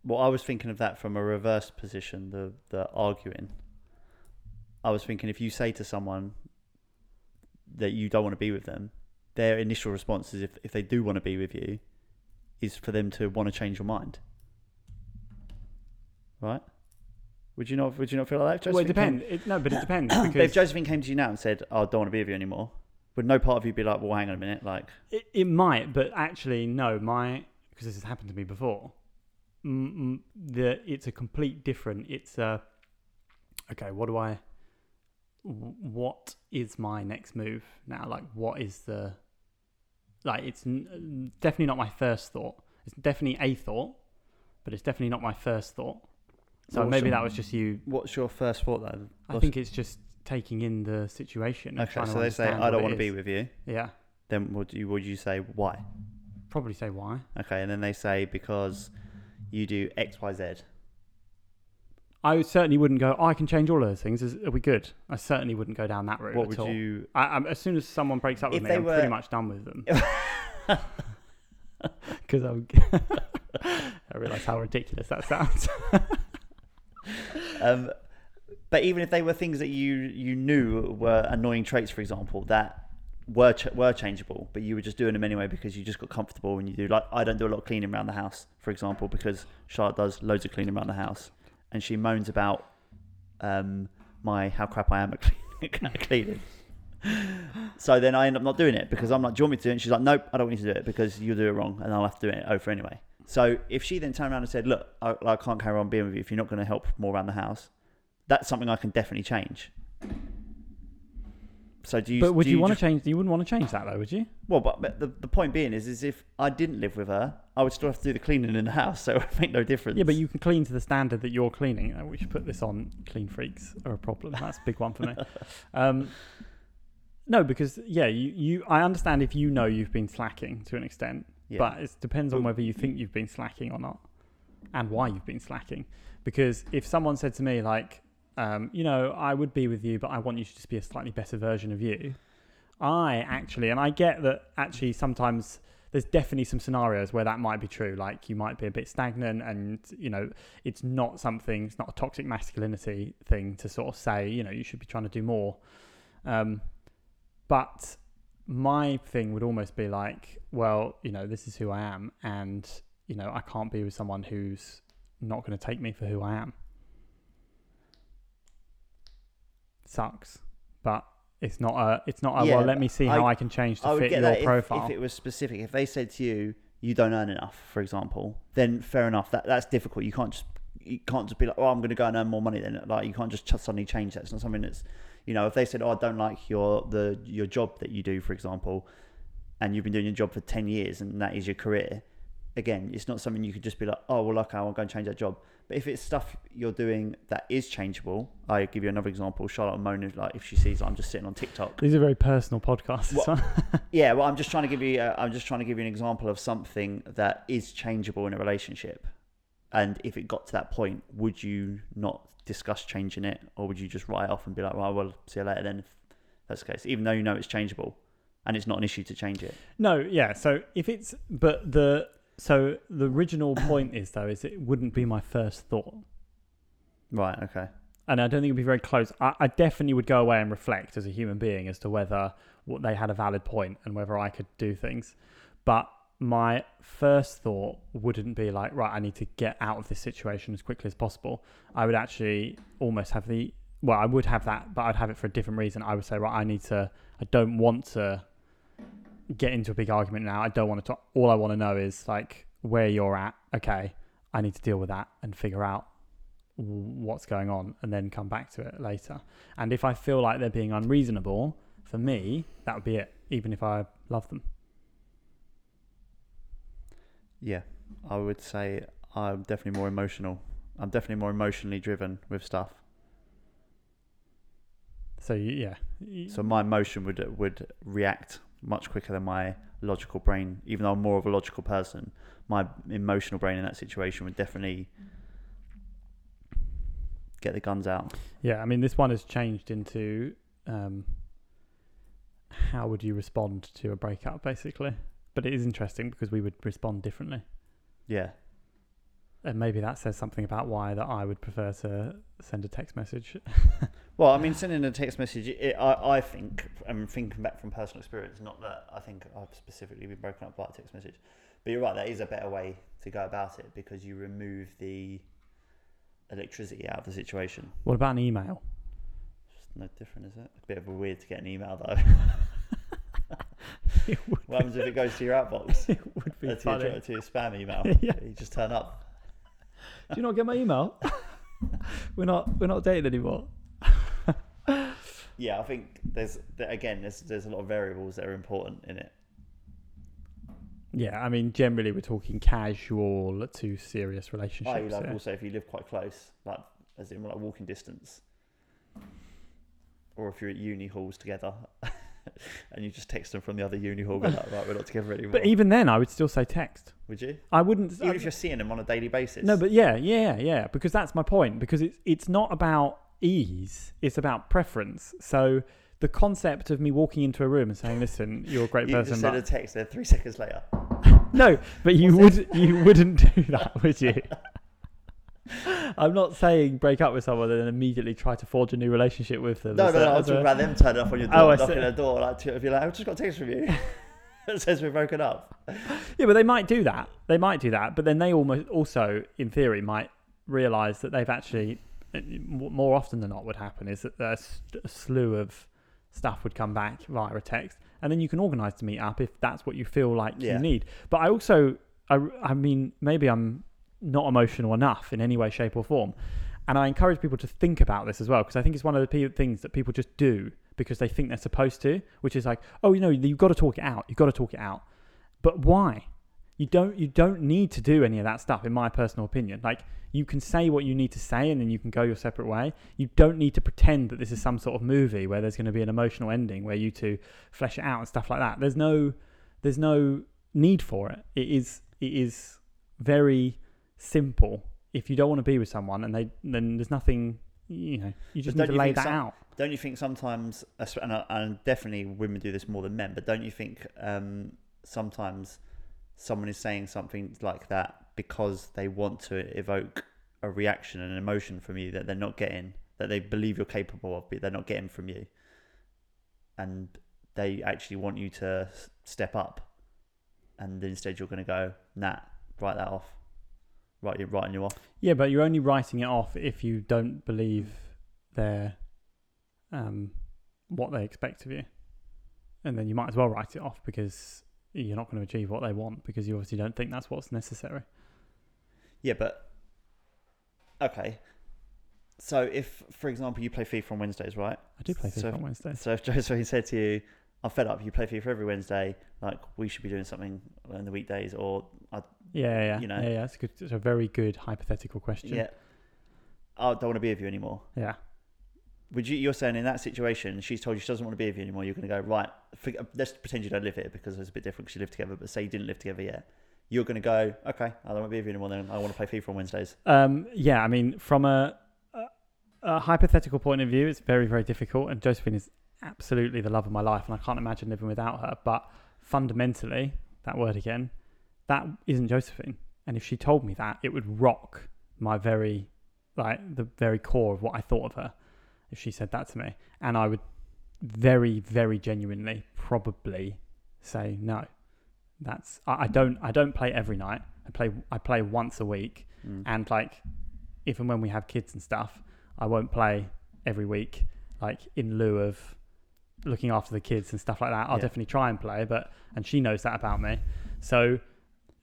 Well, I was thinking of that from a reverse position, the the arguing. I was thinking if you say to someone that you don't want to be with them, their initial response is if, if they do want to be with you, is for them to want to change your mind. Right? Would you not would you not feel like that? well, it Josephine came- depends. It, no, but it depends *coughs* But if because Josephine came to you now and said, "Oh, I don't want to be with you anymore," would no part of you be like, "Well, hang on a minute, like, It, it might, but actually, no. My because this has happened to me before. mm, the it's a complete different. It's a okay. What do I? What is my next move now? Like, what is the like? It's n- uh, definitely not my first thought. It's definitely a thought, but it's definitely not my first thought. So What's maybe your- that was just you. What's your first thought then? I What's- think it's just taking in the situation. and Okay, trying so they say understand I don't what want it to be is." with you. Yeah, Then would you would you say why? probably say why. Okay, and then they say because you do X Y Z. I certainly wouldn't go. Oh, I can change all of those things. Is, are we good? I certainly wouldn't go down that route What at would all. you? I, I'm, as soon as someone breaks up with If me, they I'm were- pretty much done with them. *laughs* Because I'm. I *laughs* realise how ridiculous that sounds. Um, but even if they were things that you you knew were annoying traits, for example, that were ch- were changeable, but you were just doing them anyway because you just got comfortable when you do. Like I don't do a lot of cleaning around the house, for example, because Charlotte does loads of cleaning around the house, and she moans about um, my how crap I am *laughs* at cleaning. so then I end up not doing it because I'm like, do you want me to do it? And she's like, nope, I don't want you to do it because you'll do it wrong, and I'll have to do it over anyway. So if she then turned around and said, look, I, I can't carry on being with you if you're not going to help more around the house, that's something I can definitely change. So do you? but would do you, want just- to change? You wouldn't want to change that though, would you? Well, but, but the, the point being is, is if I didn't live with her, I would still have to do the cleaning in the house, so *laughs* it would make no difference. Yeah, but you can clean to the standard that you're cleaning. Uh, We should put this on clean freaks are a problem. That's a big one for me. *laughs* Um, no, because yeah, you, you I understand if you know you've been slacking to an extent, Yeah. but it depends on whether you think you've been slacking or not, and why you've been slacking. Because if someone said to me like, um, you know, I would be with you, but I want you to just be a slightly better version of you. I actually, and I get that actually sometimes there's definitely some scenarios where that might be true. Like you might be a bit stagnant, and you know, it's not something, it's not a toxic masculinity thing to sort of say, you know, you should be trying to do more. Um, but my thing would almost be like, well, you know, this is who I am, and you know, I can't be with someone who's not going to take me for who I am. Sucks, but it's not a. It's not a. Yeah, well, let me see how I- I, can change to fit your if, profile. if it was specific. If they said to you, "You don't earn enough," for example, then fair enough. That that's difficult. You can't just you can't just be like, "Oh, I'm going to go and earn more money." Then like you can't just suddenly change that. It's not something that's you know. If they said, "Oh, I don't like your the your job that you do," for example, and you've been doing your job for ten years and that is your career, again, it's not something you could just be like, "Oh, well, okay, I'll go and change that job." But if it's stuff you're doing that is changeable, I give you another example. Charlotte Mona, like if she sees I'm just sitting on TikTok, These are very personal podcasts. What- *laughs* yeah, well, I'm just trying to give you. Uh, I'm just trying to give you an example of something that is changeable in a relationship. And if it got to that point, would you not discuss changing it, or would you just write it off and be like, "Well, well, see you later then." If that's the case, even though you know it's changeable, and it's not an issue to change it. No, yeah. So if it's but the so the original point is though is it wouldn't be my first thought, Right. Okay. and I don't think it'd be very close. I, I definitely would go away and reflect as a human being as to whether what they had a valid point and whether I could do things. But my first thought wouldn't be like, right, I need to get out of this situation as quickly as possible. I would actually almost have the well, I would have that, but I'd have it for a different reason. I would say, right, I need to. I don't want to get into a big argument now. I don't want to talk. All I want to know is like where you're at. Okay, I need to deal with that and figure out what's going on and then come back to it later. And if I feel like they're being unreasonable, for me, that would be it, even if I love them. Yeah, I would say I'm definitely more emotional. I'm definitely more emotionally driven with stuff. So yeah, So my emotion would would react much quicker than my logical brain. Even though I'm more of a logical person, my emotional brain in that situation would definitely get the guns out. yeah. I mean, this one has changed into um, how would you respond to a breakup, basically. But it is interesting because we would respond differently. Yeah, And maybe that says something about why that I would prefer to send a text message. *laughs* Well, I mean, sending a text message, it, I, I think, I'm thinking back from personal experience, not that I think I've specifically been broken up by a text message. But you're right, that is a better way to go about it because you remove the electricity out of the situation. What about an email? It's no different, is it? A bit of a weird to get an email, though. *laughs* What happens if it goes to your outbox? *laughs* it would be Uh, to, your, funny. to your spam email? Yeah. You just turn up. Do you not get my email? *laughs* we're not we're not dating anymore. Yeah, I think there's again there's there's a lot of variables that are important in it. Yeah, I mean, generally we're talking casual to serious Oh, relationships. like yeah. also if you live quite close, like as in like walking distance, or if you're at uni halls together, *laughs* *laughs* and you just text them from the other uni hall, like, right, we're not together anymore. But even then, I would still say text. Would you? I wouldn't. Even I- if you're seeing them on a daily basis. no, but yeah, yeah, yeah. Because that's my point. Because it's it's not about ease; it's about preference. So the concept of me walking into a room and saying, "Listen, you're a great *laughs* you person," just send but a text there three seconds later. *laughs* no, but you would you wouldn't do that, would you? *laughs* I'm not saying break up with someone and then immediately try to forge a new relationship with them. No, no, no. I'm talking about them turning up on your door, Oh, knocking the door, like to, if you're like, I've just got a text from you. it *laughs* *laughs* says we're broken up. Yeah, but they might do that. They might do that, but then they almost also, in theory, might realise that they've actually, uh, more often than not, would happen is that a slew of stuff would come back via a text, and then you can organise to meet up if that's what you feel like Yeah. you need. But I also, I, I mean, maybe I'm not emotional enough in any way, shape, or form, and I encourage people to think about this as well because I think it's one of the pe- things that people just do because they think they're supposed to, which is like, oh, you know, you've got to talk it out. You've got to talk it out. But why? You don't you don't need to do any of that stuff in my personal opinion. Like you can say what you need to say and then you can go your separate way. You don't need to pretend that this is some sort of movie where there's going to be an emotional ending where you two flesh it out and stuff like that. There's no there's no need for it. It is it is very simple. If you don't want to be with someone and they then there's nothing you know, you just need to lay that some- out. Don't you think sometimes, and, I- and definitely women do this more than men, but don't you think um, sometimes someone is saying something like that because they want to evoke a reaction and an emotion from you that they're not getting, that they believe you're capable of, but they're not getting from you, and they actually want you to step up, and instead you're going to go, nah, write that off, write you writing you off. Yeah, but you're only writing it off if you don't believe their um, what they expect of you, and then you might as well write it off because you're not going to achieve what they want because you obviously don't think that's what's necessary. Yeah, but okay. So if, for example, you play FIFA on Wednesdays, right? I do play FIFA So- on Wednesdays. So if *laughs* Josephine said to you, "I'm fed up. You play FIFA every Wednesday. Like we should be doing something on the weekdays." Or Yeah, yeah, yeah. you know. yeah, yeah. It's a good. It's a very good hypothetical question. yeah, I don't want to be with you anymore. yeah. Would you? You're saying in that situation, she's told you she doesn't want to be with you anymore. You're going to go right. For, let's pretend you don't live here because it's a bit different because you live together. But say you didn't live together yet. You're going to go. Okay, I don't want to be with you anymore. Then I want to play FIFA on Wednesdays. Um, yeah, I mean, from a, a, a hypothetical point of view, it's very, very difficult. And Josephine is absolutely the love of my life, and I can't imagine living without her. But fundamentally, that word again, that isn't Josephine. And if she told me that, it would rock my very, like, the very core of what I thought of her if she said that to me. And I would very, very genuinely probably say no. That's I, I don't I don't play every night. I play I play once a week Mm. and like if and when we have kids and stuff i won't play every week like in lieu of looking after the kids and stuff like that i'll Yeah. definitely try and play but and she knows that about me. So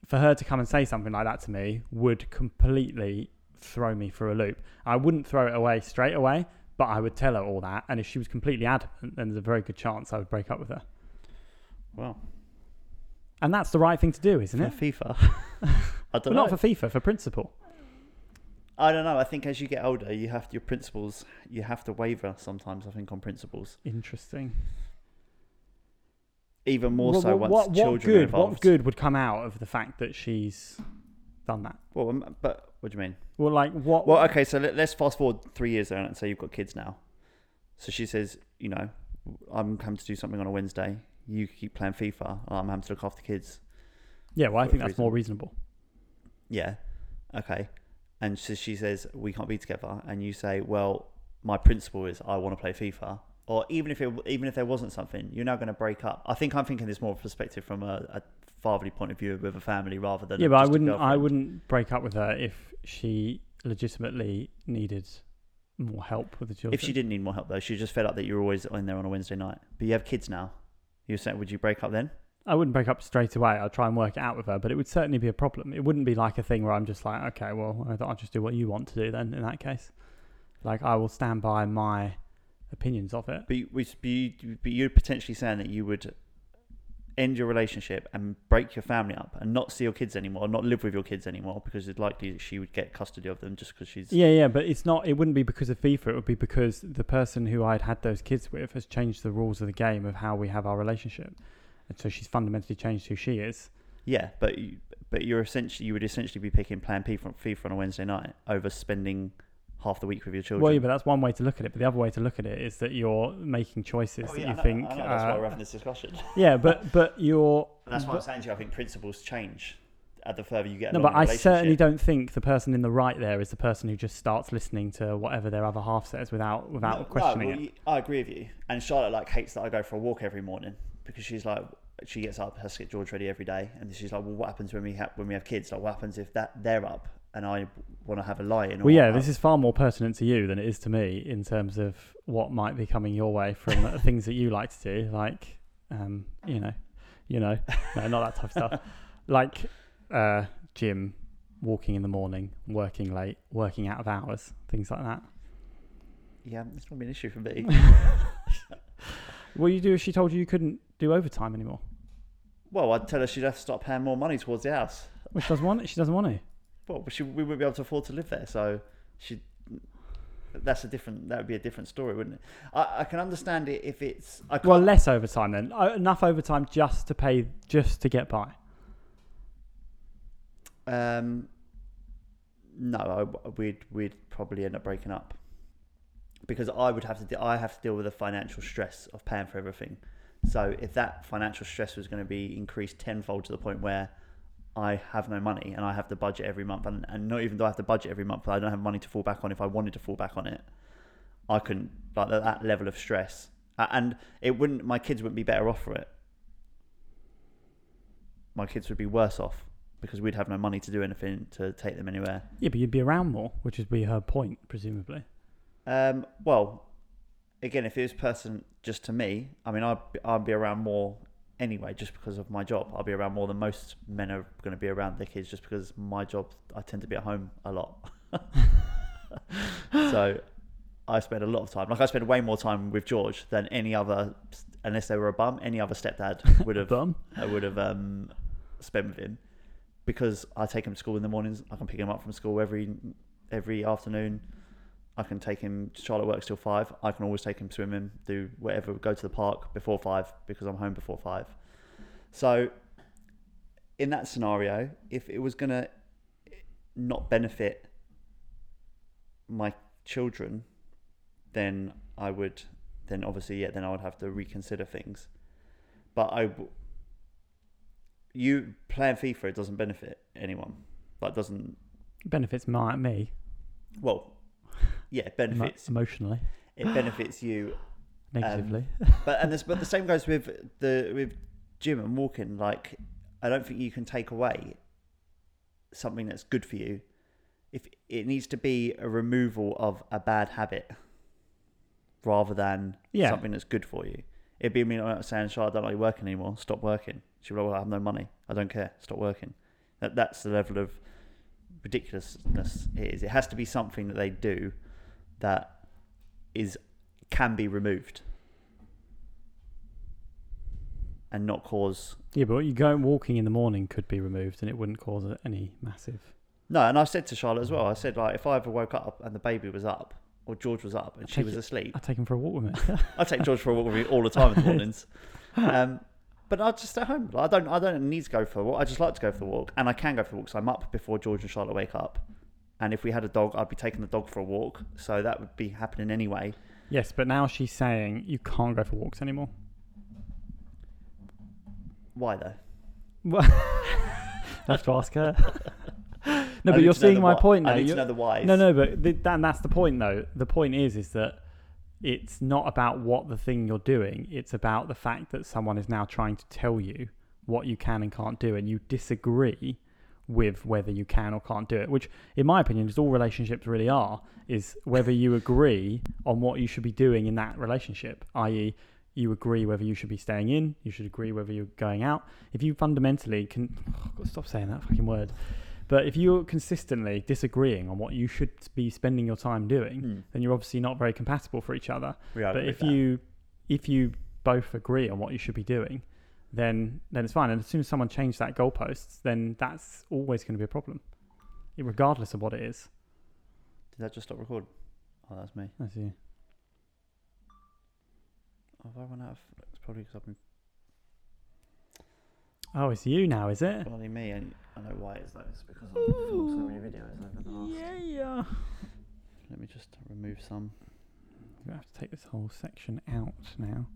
for her to come and say something like that to me would completely throw me for a loop. I wouldn't throw it away straight away but i would tell her all that and if she was completely adamant then there's a very good chance i would break up with her. Well, and that's the right thing to do isn't for it? FIFA, *laughs* I don't well, know. not for fifa for principle I don't know. I think as you get older, you have your principles. You have to waver sometimes. I think on principles, interesting even more Well, so well, once what, what children are good, involved. What good would come out of the fact that she's done that? Well, um, but what do you mean? Well, like what? Well, okay. So let, let's fast forward three years there and say you've got kids now. So she says, you know, I'm coming to do something on a Wednesday. You keep playing FIFA. I'm having to look after kids. yeah, well, I think that's more reasonable. Yeah. Okay. And so she says we can't be together, and you say, well, my principle is I want to play FIFA. Or even if it, even if there wasn't something, you're now going to break up. I think I'm thinking this more perspective from a, a fatherly point of view with a family rather than Yeah, but I wouldn't. I wouldn't break up with her if she legitimately needed more help with the children. If she didn't need more help though, she just fed up that you're always in there on a Wednesday night. But you have kids now. You're saying, would you break up then? I wouldn't break up straight away. I'd try and work it out with her, but it would certainly be a problem. It wouldn't be like a thing where I'm just like, okay, well, I thought I'll just do what you want to do then. In that case, like I will stand by my opinions of it. But you, but you, but you're potentially saying that you would end your relationship and break your family up and not see your kids anymore, not live with your kids anymore, because it's likely that she would get custody of them just because she's. Yeah, yeah, but it's not. It wouldn't be because of FIFA. It would be because the person who I'd had those kids with has changed the rules of the game of how we have our relationship, and so she's fundamentally changed who she is. Yeah, but you, but you're essentially you would essentially be picking Plan P from FIFA on a Wednesday night over spending half the week with your children. Well, yeah, but that's one way to look at it. But the other way to look at it is that you're making choices Oh, that you know, think. That's why uh, we're having this discussion. *laughs* *laughs* yeah, but but you're. That's why I'm saying to you. I think principles change at the further you get. No, but I certainly don't think the person in the right there is the person who just starts listening to whatever their other half says without without No, questioning no, well, it. I agree with you. And Charlotte like hates that I go for a walk every morning because she's like, she gets up, has to get George ready every day, and she's like, well, what happens when we have when we have kids? Like, what happens if that they're up and I want to have a lie in? Well, yeah, this is far more pertinent to you than it is to me in terms of what might be coming your way from *laughs* things that you like to do, like, um, you know, you know, no, not that type of stuff, *laughs* like uh, gym, walking in the morning, working late, working out of hours, things like that. yeah, it's not been an issue for me. *laughs* What you do if she told you you couldn't do overtime anymore? Well, I'd tell her she'd have to start paying more money towards the house. Which doesn't want it. She doesn't want to. Well, she, we wouldn't be able to afford to live there, so she. That's a different. That would be a different story, wouldn't it? I, I can understand it if it's. I can't, Well, less overtime then. Uh, enough overtime just to pay, just to get by. Um, no, I, we'd we'd probably end up breaking up because I would have to de- I have to deal with the financial stress of paying for everything. So if that financial stress was going to be increased tenfold to the point where I have no money and I have to budget every month, and, and not even though I have to budget every month, but I don't have money to fall back on. If I wanted to fall back on it, I couldn't. Like that, that level of stress, and it wouldn't. My kids wouldn't be better off for it. My kids would be worse off because we'd have no money to do anything to take them anywhere. Yeah, but you'd be around more, which would be her point, presumably. Um, well, again, if it was person just to me, I mean, I'd be, I'd be around more anyway, just because of my job. I'll be around more than most men are going to be around their kids, just because my job, I tend to be at home a lot. *laughs* so I spend a lot of time. Like I spend way more time with George than any other, unless they were a bum. Any other stepdad would have *laughs* Bum. I would have um, spent with him because I take him to school in the mornings. I can pick him up from school every every afternoon. I can take him. Charlotte works till five. I can always take him swimming, do whatever, go to the park before five because I'm home before five. So, in that scenario, if it was gonna not benefit my children, then I would, then obviously, yeah, then I would have to reconsider things. But I, you playing FIFA, it doesn't benefit anyone. Like, doesn't Benefits my me well, yeah, it emo- benefits emotionally, it benefits you. *gasps* negatively. Um, *laughs* but and this, but the same goes with the with gym and walking. Like, I don't think you can take away something that's good for you. If it needs to be a removal of a bad habit, rather than Yeah. something that's good for you. It'd be me not saying, "Charlotte, I don't like working anymore. Stop working." She'd be like, "Well, I have no money. I don't care. Stop working." That that's the level of ridiculousness it is. It has to be something that they do that is can be removed. And not cause yeah, but you going walking in the morning could be removed, and it wouldn't cause any massive. no and i said to charlotte as well i said like if i ever woke up and the baby was up or george was up and she was it- asleep I'd take him for a walk with me. *laughs* i take george for a walk with me all the time in the *laughs* mornings. Um, but i just stay home. I don't i don't need to go for a walk. I just like to go for a walk and i can go for a walk so i'm up before george and charlotte wake up and if we had a dog i'd be taking the dog for a walk so that would be happening anyway yes, but now she's saying you can't go for walks anymore. why though Well, I *laughs* have to ask her. no, but you're seeing my why- point i now. need to You're- know the whys No, no, but the, and that's the point, though. The point is, is that it's not about what the thing you're doing. It's about the fact that someone is now trying to tell you what you can and can't do, and you disagree with whether you can or can't do it. Which, in my opinion, is all relationships really are: is whether you agree on what you should be doing in that relationship. I.e., You agree whether you should be staying in. You should agree whether you're going out. If you fundamentally can, *sighs* to stop saying that fucking word. But if you're consistently disagreeing on what you should be spending your time doing, Hmm. then you're obviously not very compatible for each other. But if that. you if you both agree on what you should be doing, then then it's fine. And as soon as someone changes that goalposts, then that's always going to be a problem, regardless of what it is. Did that just stop recording? Oh, that's me. I see. Oh, have I run out of? It's probably because I've been Oh, it's you now, is it? bloody me, and I know why it's though. It's because I've filmed so many videos over the last. yeah. Let me just remove some. I'm have to take this whole section out now.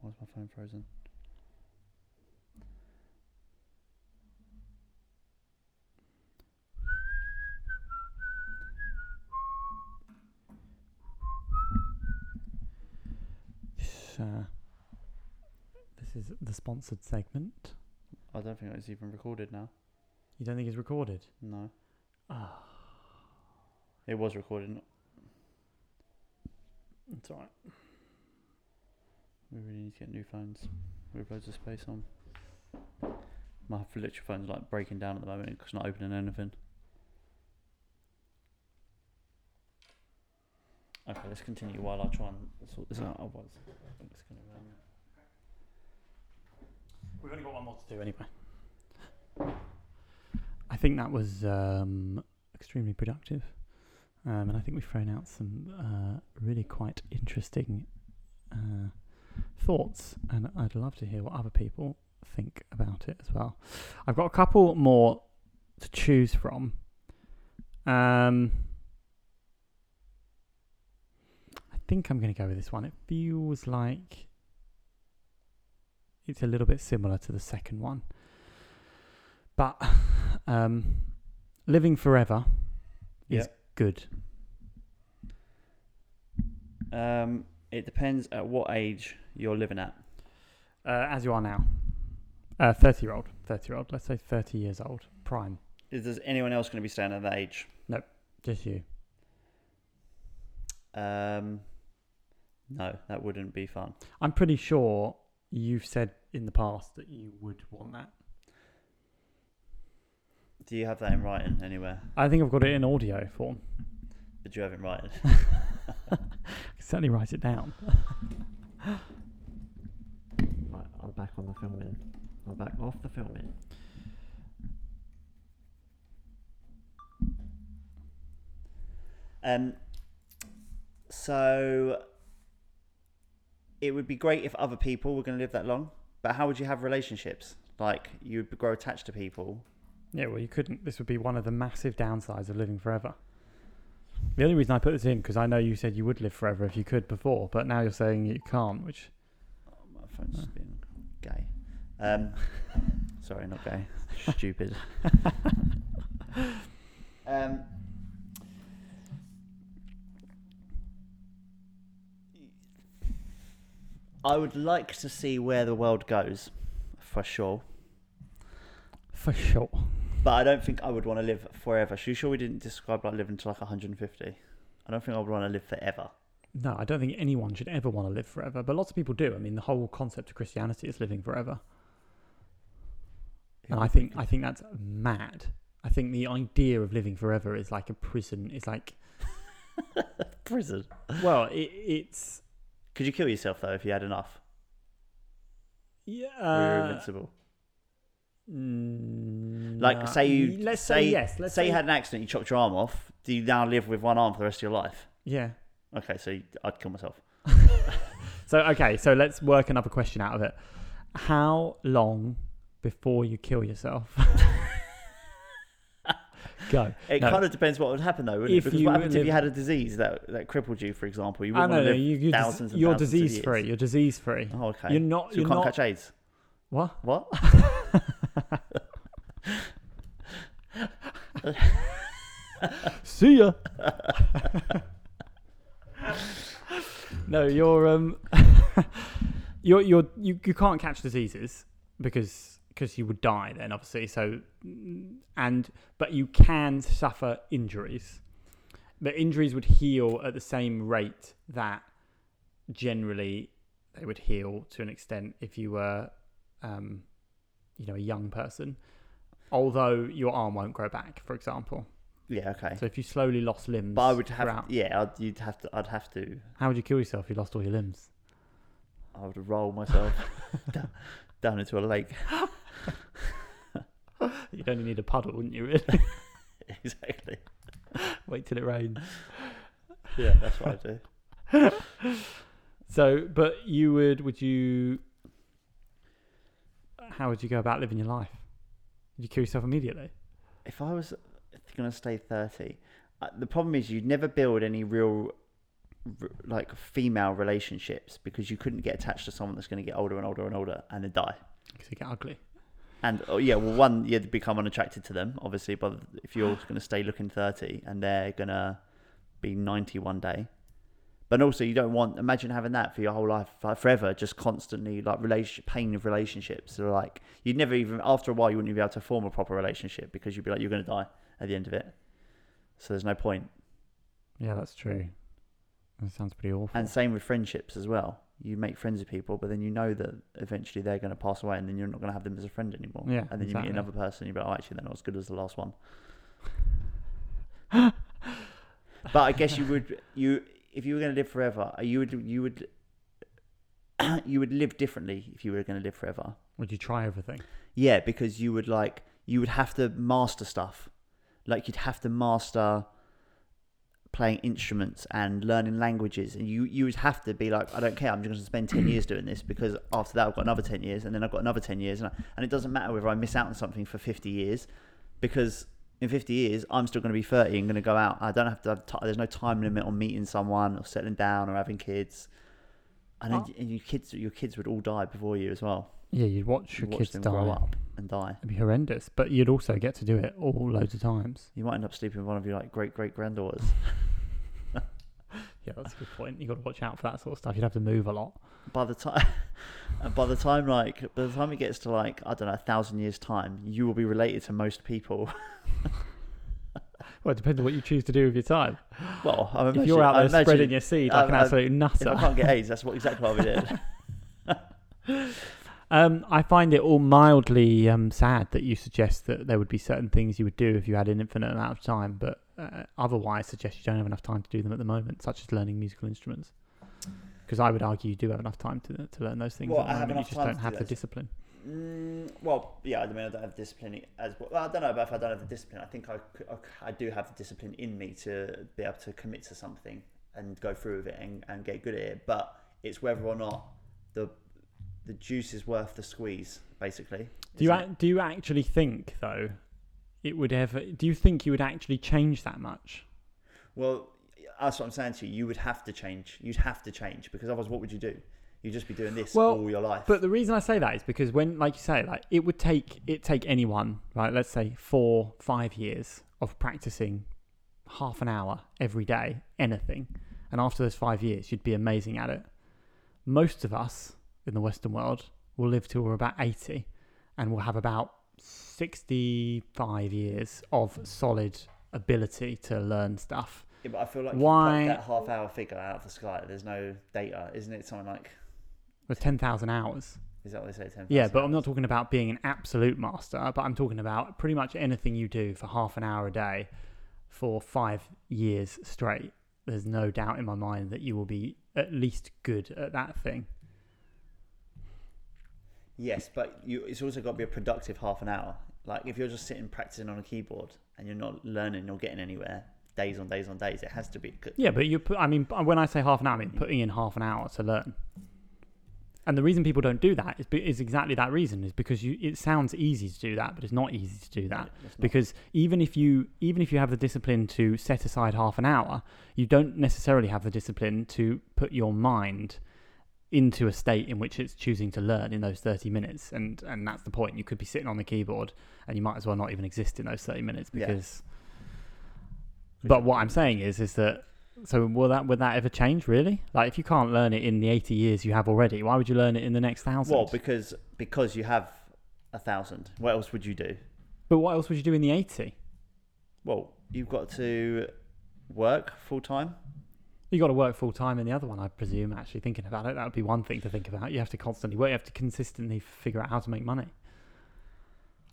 Why is my phone frozen? This, uh, this is the sponsored segment. I don't think it's even recorded now. You don't think it's recorded? No, Ah, it was recorded. it's alright. We really need to get new phones with loads of space on. My literally phone's like breaking down at the moment because it's not opening anything. Okay, let's continue while I try and sort this out. Otherwise, it's gonna. Um, We've only got one more to do anyway. I think that was um, extremely productive. Um, and I think we've thrown out some uh, really quite interesting uh, thoughts. And I'd love to hear what other people think about it as well. I've got a couple more to choose from. Um, I think I'm going to go with this one. It feels like it's a little bit similar to the second one. But *laughs* um, living forever is Yep. good. Um, it depends at what age you're living at. Uh, as you are now. Uh, 30 year old. 30 year old. Let's say 30 years old. Prime. Is there anyone else going to be staying at that age? Nope, just you. Um, no, that wouldn't be fun. I'm pretty sure you've said in the past that you would want that. Do you have that in writing anywhere? I think I've got it in audio form. Did you have it in writing? *laughs* I can certainly write it down. *laughs* I'm back on the filming. I'm back off the filming. Um, so it would be great if other people were going to live that long, but how would you have relationships? Like you would grow attached to people. Yeah, well, you couldn't. This would be one of the massive downsides of living forever. The only reason I put this in because I know you said you would live forever if you could before, but now you're saying you can't, which Oh, my phone's being gay. Um, *laughs* sorry, not gay. *laughs* Stupid. *laughs* um, I would like to see where the world goes, for sure. for sure. But I don't think I would want to live forever. So you sure we didn't describe like living to like 150? I don't think I would want to live forever. No, I don't think anyone should ever want to live forever, but lots of people do. I mean, the whole concept of Christianity is living forever, and I think I think that's mad. I think the idea of living forever is like a prison. It's like, *laughs* prison. well, it, it's Could you kill yourself though if you had enough? yeah. You're Uh, invincible. mm, Like say you let's say, say, yes. Let's say you had an accident, you chopped your arm off. Do you now live with one arm for the rest of your life? yeah. Okay, so I'd kill myself. *laughs* So okay, so let's work another question out of it. How long before you kill yourself? *laughs* Go. It No. kind of depends what would happen though, wouldn't If it? Because you what happens if you had a disease that, that crippled you, for example? You wouldn't know, want no, you, you're, thousands and you're disease free. You're disease free. Oh, okay. You're not. so you you're can't not. catch AIDS. What? What? *laughs* See ya. *laughs* no, you're um, *laughs* you're you're you, you can't catch diseases because because you would die then obviously. So mm, and but you can suffer injuries. but injuries would heal at the same rate that generally they would heal to an extent if you were, um, you know, a young person. Although your arm won't grow back, for example. Yeah, okay. So if you slowly lost limbs, But I would have, throughout- yeah, I'd, you'd have to, I'd have to, how would you kill yourself if you lost all your limbs? I would roll myself *laughs* down, down into a lake. *laughs* You'd only need a puddle, wouldn't you? Really? *laughs* exactly. Wait till it rains. Yeah, that's what I do. So, but you would, would you, how would you go about living your life? Would you kill yourself immediately? If I was going to stay 30, uh, the problem is you'd never build any real, r- like, female relationships because you couldn't get attached to someone that's going to get older and older and older and then die. Because you get ugly. And oh, yeah, well, one, you'd become unattracted to them, obviously, but if you're *sighs* going to stay looking 30 and they're going to be 90 one day. But also, you don't want, imagine having that for your whole life, like forever, just constantly, like, relation, pain of relationships. So, like, you'd never even, after a while, you wouldn't even be able to form a proper relationship because you'd be like, you're going to die at the end of it. So, there's no point. Yeah, that's true. That sounds pretty awful. And same with friendships as well. You make friends with people, but then you know that eventually they're going to pass away, and then you're not going to have them as a friend anymore. Yeah, And then you meet another person, you're like, oh, actually, they're not as good as the last one. *laughs* but I guess you would, you if you were going to live forever, uh, you would, you would, *clears throat* you would live differently if you were going to live forever. would you try everything? Yeah, because you would like you would have to master stuff. Like you'd have to master playing instruments and learning languages. And you you would have to be like I don't care I'm just going to spend 10 years doing this because after that I've got another 10 years and then I've got another 10 years and, I, and it doesn't matter whether I miss out on something for 50 years because in 50 years I'm still going to be 30 and going to go out. I don't have to have t- there's no time limit on meeting someone or settling down or having kids. And, then, Oh. and your kids your kids would all die before you as well Yeah, you'd watch your Watch kids them die. grow up and die It'd be horrendous, but you'd also get to do it all loads of times. You might end up sleeping with one of your like great great granddaughters. *laughs* Yeah, that's a good point. You got to watch out for that sort of stuff. You'd have to move a lot. By the time, *laughs* and by the time like by the time it gets to like I don't know a thousand years time, you will be related to most people. *laughs* Well, it depends on what you choose to do with your time. Well, I'm if you're out there spreading your seed like um, an absolute if I can't get AIDS, that's what exactly what I did. Um, I find it all mildly um, sad that you suggest that there would be certain things you would do if you had an infinite amount of time, but uh, otherwise suggest you don't have enough time to do them at the moment, such as learning musical instruments. Because I would argue you do have enough time to to learn those things. Well, at the I have enough you just time don't to do have the those. discipline. Mm, well, yeah, I mean, I don't have discipline as well. well. I don't know, but if I don't have the discipline, I think I I do have the discipline in me to be able to commit to something and go through with it and, and get good at it. But it's whether or not the the juice is worth the squeeze, basically. Do you isn't do you actually think though it would ever? Do you think you would actually change that much? Well, that's what I'm saying to you. You would have to change. You'd have to change because otherwise, what would you do? You'd just be doing this Well, all your life. But the reason I say that is because when, like you say, like it would take it take anyone, right? Let's say four, five years of practicing half an hour every day, anything, and after those five years, you'd be amazing at it. Most of us in the Western world will live till we're about eighty, and we'll have about sixty-five years of solid ability to learn stuff. Yeah, but I feel like Why- that half hour figure out of the sky. There's no data, isn't it? Something like With ten thousand hours. is that what they say? 10 Yeah, but I'm not talking about being an absolute master, but I'm talking about pretty much anything you do for half an hour a day for five years straight. There's no doubt in my mind that you will be at least good at that thing. Yes, but you, it's also got to be a productive half an hour. Like if you're just sitting practicing on a keyboard and you're not learning or getting anywhere, days on days on days, it has to be. Yeah, but you put, I mean, when I say half an hour, I mean putting in half an hour to learn. And the reason people don't do that is, is exactly that reason, is because you, it sounds easy to do that, but it's not easy to do that. Because even if you even if you have the discipline to set aside half an hour you don't necessarily have the discipline to put your mind into a state in which it's choosing to learn in those 30 minutes and and that's the point you could be sitting on the keyboard and you might as well not even exist in those 30 minutes Yeah. because but what i'm saying is is that so will that would that ever change really like if you can't learn it in the 80 years you have already why would you learn it in the next thousand well, because because you have a thousand. What else would you do? but what else would you do in the 80 Well, you've got to work full time. You got to work full time in the other one, I presume. Actually, thinking about it, that would be one thing to think about. You have to constantly work. You have to consistently figure out how to make money.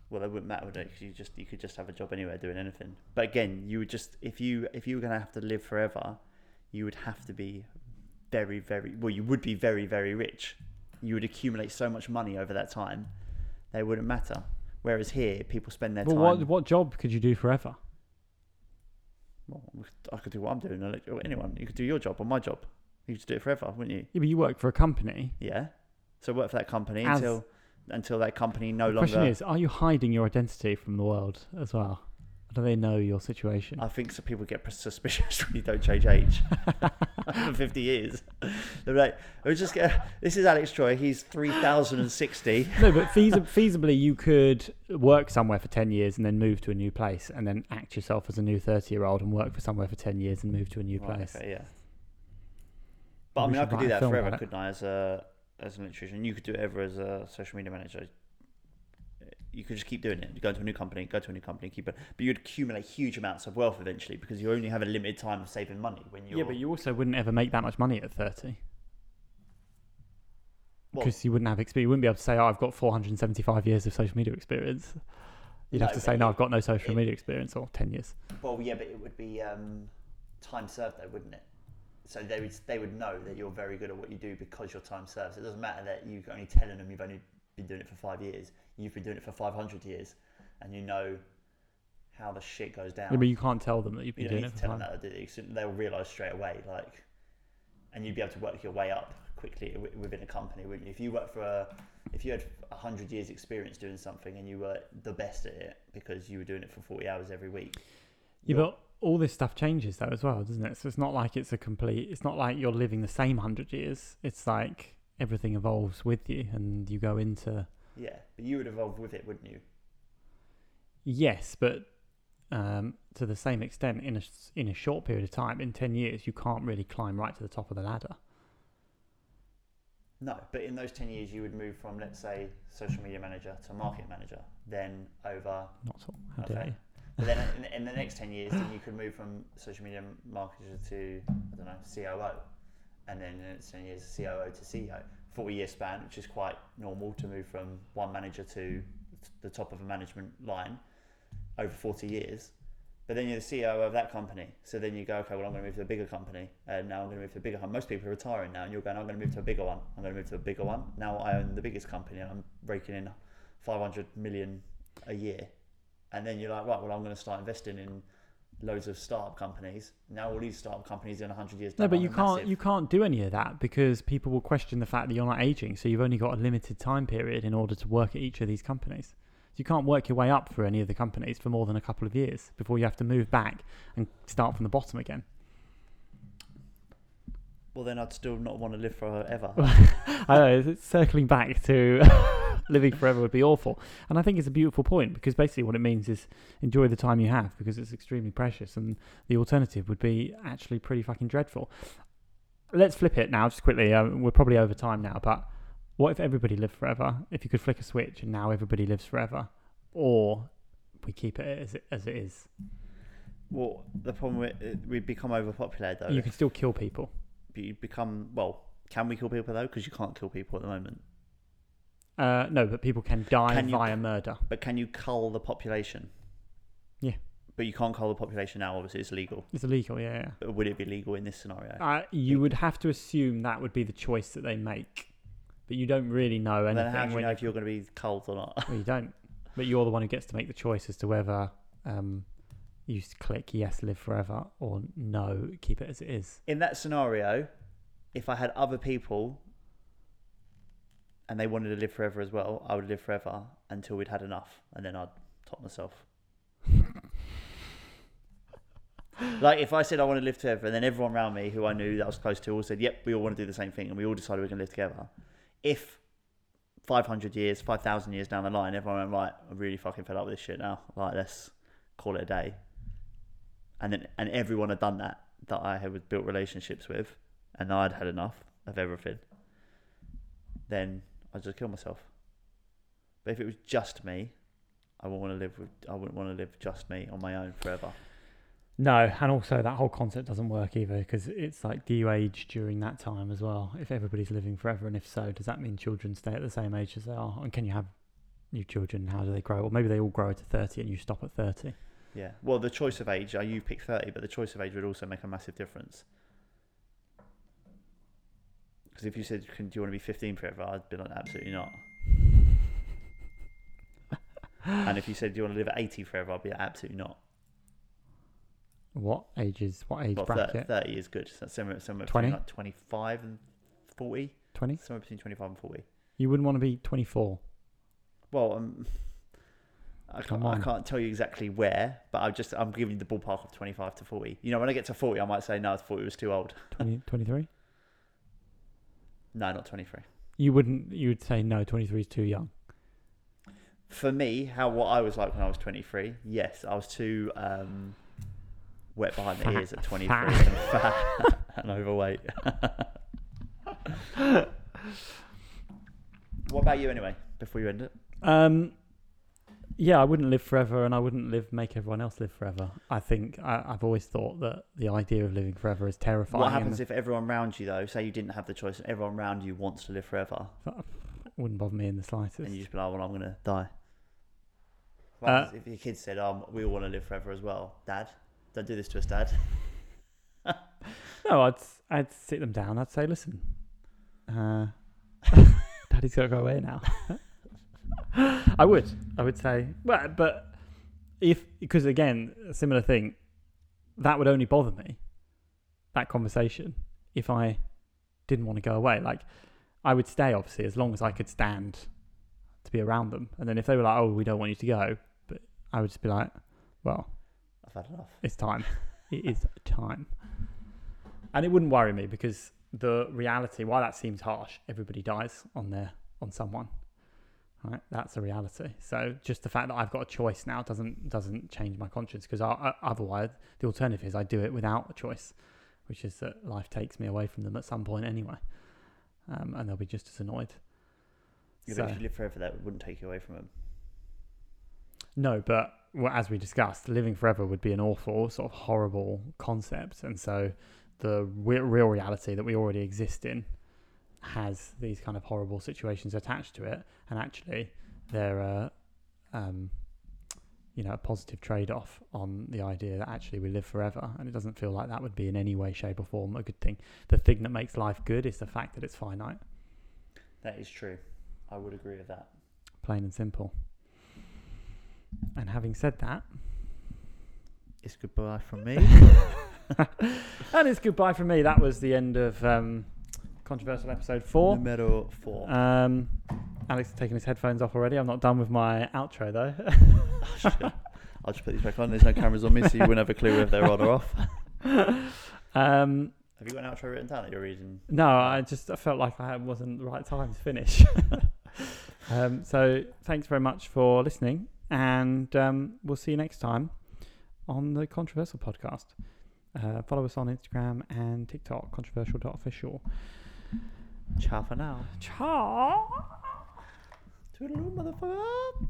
Well, that wouldn't matter, would it? 'Cause you just you could just have a job anywhere doing anything. But again, you would just if you if you were gonna have to live forever, you would have to be very very well. You would be very very rich. You would accumulate so much money over that time, they wouldn't matter. Whereas here, people spend their Well, time. what what job could you do forever? Well, I could do what I'm doing. or let- Anyone, you could do your job or my job. You could do it forever, wouldn't you? Yeah, but you work for a company. Yeah. So work for that company As- until until that company no the longer. question is, are you hiding your identity from the world as well? Do they know your situation? I think some people get suspicious *laughs* when you don't change age *laughs* for 50 years. They're like, we just get, this is Alex Troy. He's 3060. *laughs* no, but feasi- feasibly, you could work somewhere for 10 years and then move to a new place and then act yourself as a new 30 year old and work for somewhere for 10 years and move to a new Right, place. okay, yeah. But I mean, I could do that forever, couldn't I, as a as an electrician? You could do it ever as a social media manager. You could just keep doing it. You go to a new company, go to a new company, keep it. But you'd accumulate huge amounts of wealth eventually because you only have a limited time of saving money when you're. Yeah, but you also wouldn't ever make that much money at 30 because you wouldn't have experience. You wouldn't be able to say, oh, I've got 475 years of social media experience. You'd have No, to say, no, I've got no social it- media experience or 10 years. Well, yeah, but it would be um, time served though, wouldn't it? So they would they would know that you're very good at what you do because you're time serves. It doesn't matter that you're only telling them you've only been doing it for five years. You've been doing it for five hundred years, and you know how the shit goes down. Yeah, but you can't tell them that you've been don't doing it for tell them that, do you? They'll realise straight away, like, and you'd be able to work your way up quickly wi- within a company, wouldn't you? If you worked for a, if you had a hundred years experience doing something and you were the best at it because you were doing it for forty hours every week. Yeah, but all this stuff changes though as well, doesn't it? So it's not like it's a complete. It's not like you're living the same hundred years. It's like everything evolves with you, and you go into yeah, but you would evolve with it, wouldn't you? yes, but um, to the same extent, in a in a short period of time, in ten years, you can't really climb right to the top of the ladder. No, but in those 10 years, you would move from, let's say, social media manager to market manager, then over. Not so. How Okay. dare you? But then in, in the next 10 years, then you could move from social media marketer to, I don't know, COO. And then the next 10 years, COO to CEO. 40 year span, which is quite normal to move from one manager to the top of a management line over 40 years. But then you're the CEO of that company. So then you go, okay, well, I'm going to move to a bigger company. And now I'm going to move to a bigger one. Most people are retiring now, and you're going, I'm going to move to a bigger one. I'm going to move to a bigger one. Now I own the biggest company, and I'm raking in 500 million a year. And then you're like, right, well, I'm going to start investing in loads of startup companies. Now all these startup companies in 100 years. No, but you can't massive. you can't do any of that because people will question the fact that you're not aging. So you've only got a limited time period in order to work at each of these companies. So you can't work your way up for any of the companies for more than a couple of years before you have to move back and start from the bottom again. Well, then I'd still not want to live forever. *laughs* I know it's circling back to *laughs* *laughs* living forever would be awful, and I think it's a beautiful point because basically what it means is enjoy the time you have because it's extremely precious, and the alternative would be actually pretty fucking dreadful. Let's flip it now, just quickly. Um, we're probably over time now, but what if everybody lived forever? If you could flick a switch and now everybody lives forever, or we keep it as it, as it is? well, the problem with it, we become overpopulated though. You can still kill people. you become well. Can we kill people though? Because you can't kill people at the moment. Uh, no, but people can die Can you- via murder. But can you cull the population? Yeah. But you can't cull the population now. Obviously, it's illegal. It's illegal, yeah. yeah. But would it be legal in this scenario? Uh, you would have to assume that would be the choice that they make, but you don't really know anything. then how do you when know if you're going to be culled or not? well, you *laughs* don't. But you're the one who gets to make the choice as to whether um, you s- click yes, live forever, or no, keep it as it is. in that scenario, if I had other people and they wanted to live forever as well, I would live forever until we'd had enough, and then I'd top myself. *laughs* like if I said I want to live forever, and then everyone around me who I knew that I was close to all said, "Yep, we all want to do the same thing," and we all decided we're going to live together. If 500 years, 5,000 years down the line, everyone went, right, I'm really fucking fed up with this shit now. Like, let's call it a day. And then, and everyone had done that, that I had built relationships with, and I'd had enough of everything, then I'd just kill myself. But if it was just me, I wouldn't want to live with, I wouldn't want to live just me on my own forever. No, and also that whole concept doesn't work either because it's like, do you age during that time as well? If everybody's living forever, and if so, does that mean children stay at the same age as they are? And can you have new children? How do they grow? Or maybe they all grow to 30 and you stop at 30. Yeah. Well, the choice of age, uh, you pick 30, but the choice of age would also make a massive difference. Because if you said, "Can- do you want to be 15 forever? I'd be like, absolutely not. *laughs* and if you said, do you want to live at 80 forever? I'd be like, absolutely not. What ages? What age Well, bracket? 30 is good. So somewhere, somewhere 20? between like 25 and 40. 20? Somewhere between 25 and 40. You wouldn't want to be 24. Well, um, I can't, I on. can't tell you exactly where, but I'm just I'm giving you the ballpark of 25 to 40. You know, when I get to 40, I might say no, 40 was too old. 20, 23? No, not 23. You wouldn't. You would say no. 23 is too young. For me, how what I was like when I was 23, yes, I was too um, wet behind the ears at 23 Fat. *laughs* and fat and overweight. *laughs* what about you anyway? Before you end it, Um, yeah, I wouldn't live forever, and I wouldn't live make everyone else live forever. I think I, I've always thought that the idea of living forever is terrifying. what happens if everyone around you though, say you didn't have the choice, and everyone around you wants to live forever, it wouldn't bother me in the slightest. and you just be like, well, I'm gonna die. Uh, if your kids said, um, we all want to live forever as well, Dad, don't do this to us, Dad. *laughs* No, I'd I'd sit them down. I'd say, listen, uh, *laughs* Daddy's got to go away now. *laughs* *laughs* I would. I would say, well, but if because again, a similar thing, that would only bother me. That conversation, if I didn't want to go away, like I would stay obviously as long as I could stand to be around them, and then if they were like, oh, we don't want you to go, but I would just be like, well, I've had enough. it's time. *laughs* it is time. And it wouldn't worry me because the reality, while that seems harsh, everybody dies on their on someone. Right? That's a reality. So just the fact that I've got a choice now doesn't doesn't change my conscience because otherwise the alternative is I do it without a choice, which is that life takes me away from them at some point anyway, um, and they'll be just as annoyed. Yeah, So- but if you live forever, that wouldn't take you away from them. No, but well, as we discussed, living forever would be an awful, sort of horrible concept, and so the real reality that we already exist in has these kind of horrible situations attached to it, and actually, they're a, um, you know, a positive trade-off on the idea that actually we live forever, and it doesn't feel like that would be in any way, shape, or form a good thing. The thing that makes life good is the fact that it's finite, That is true. I would agree with that. plain and simple. And having said that. It's goodbye from me. *laughs* and it's goodbye from me. That was the end of um, controversial episode four. Numero four. Um, Alex has taken his headphones off already. I'm not done with my outro though. *laughs* I'll just put these back on. There's no cameras on me, so you won't have a clue if they're on or off. *laughs* um, Have you got an outro written down that you're reading? no, I just I felt like I wasn't the right time to finish. *laughs* um, so thanks very much for listening, and um, we'll see you next time on the Controversial Podcast. Uh, follow us on Instagram and TikTok, controversial.official. Ciao for now. Ciao. Toodaloo, motherfucker.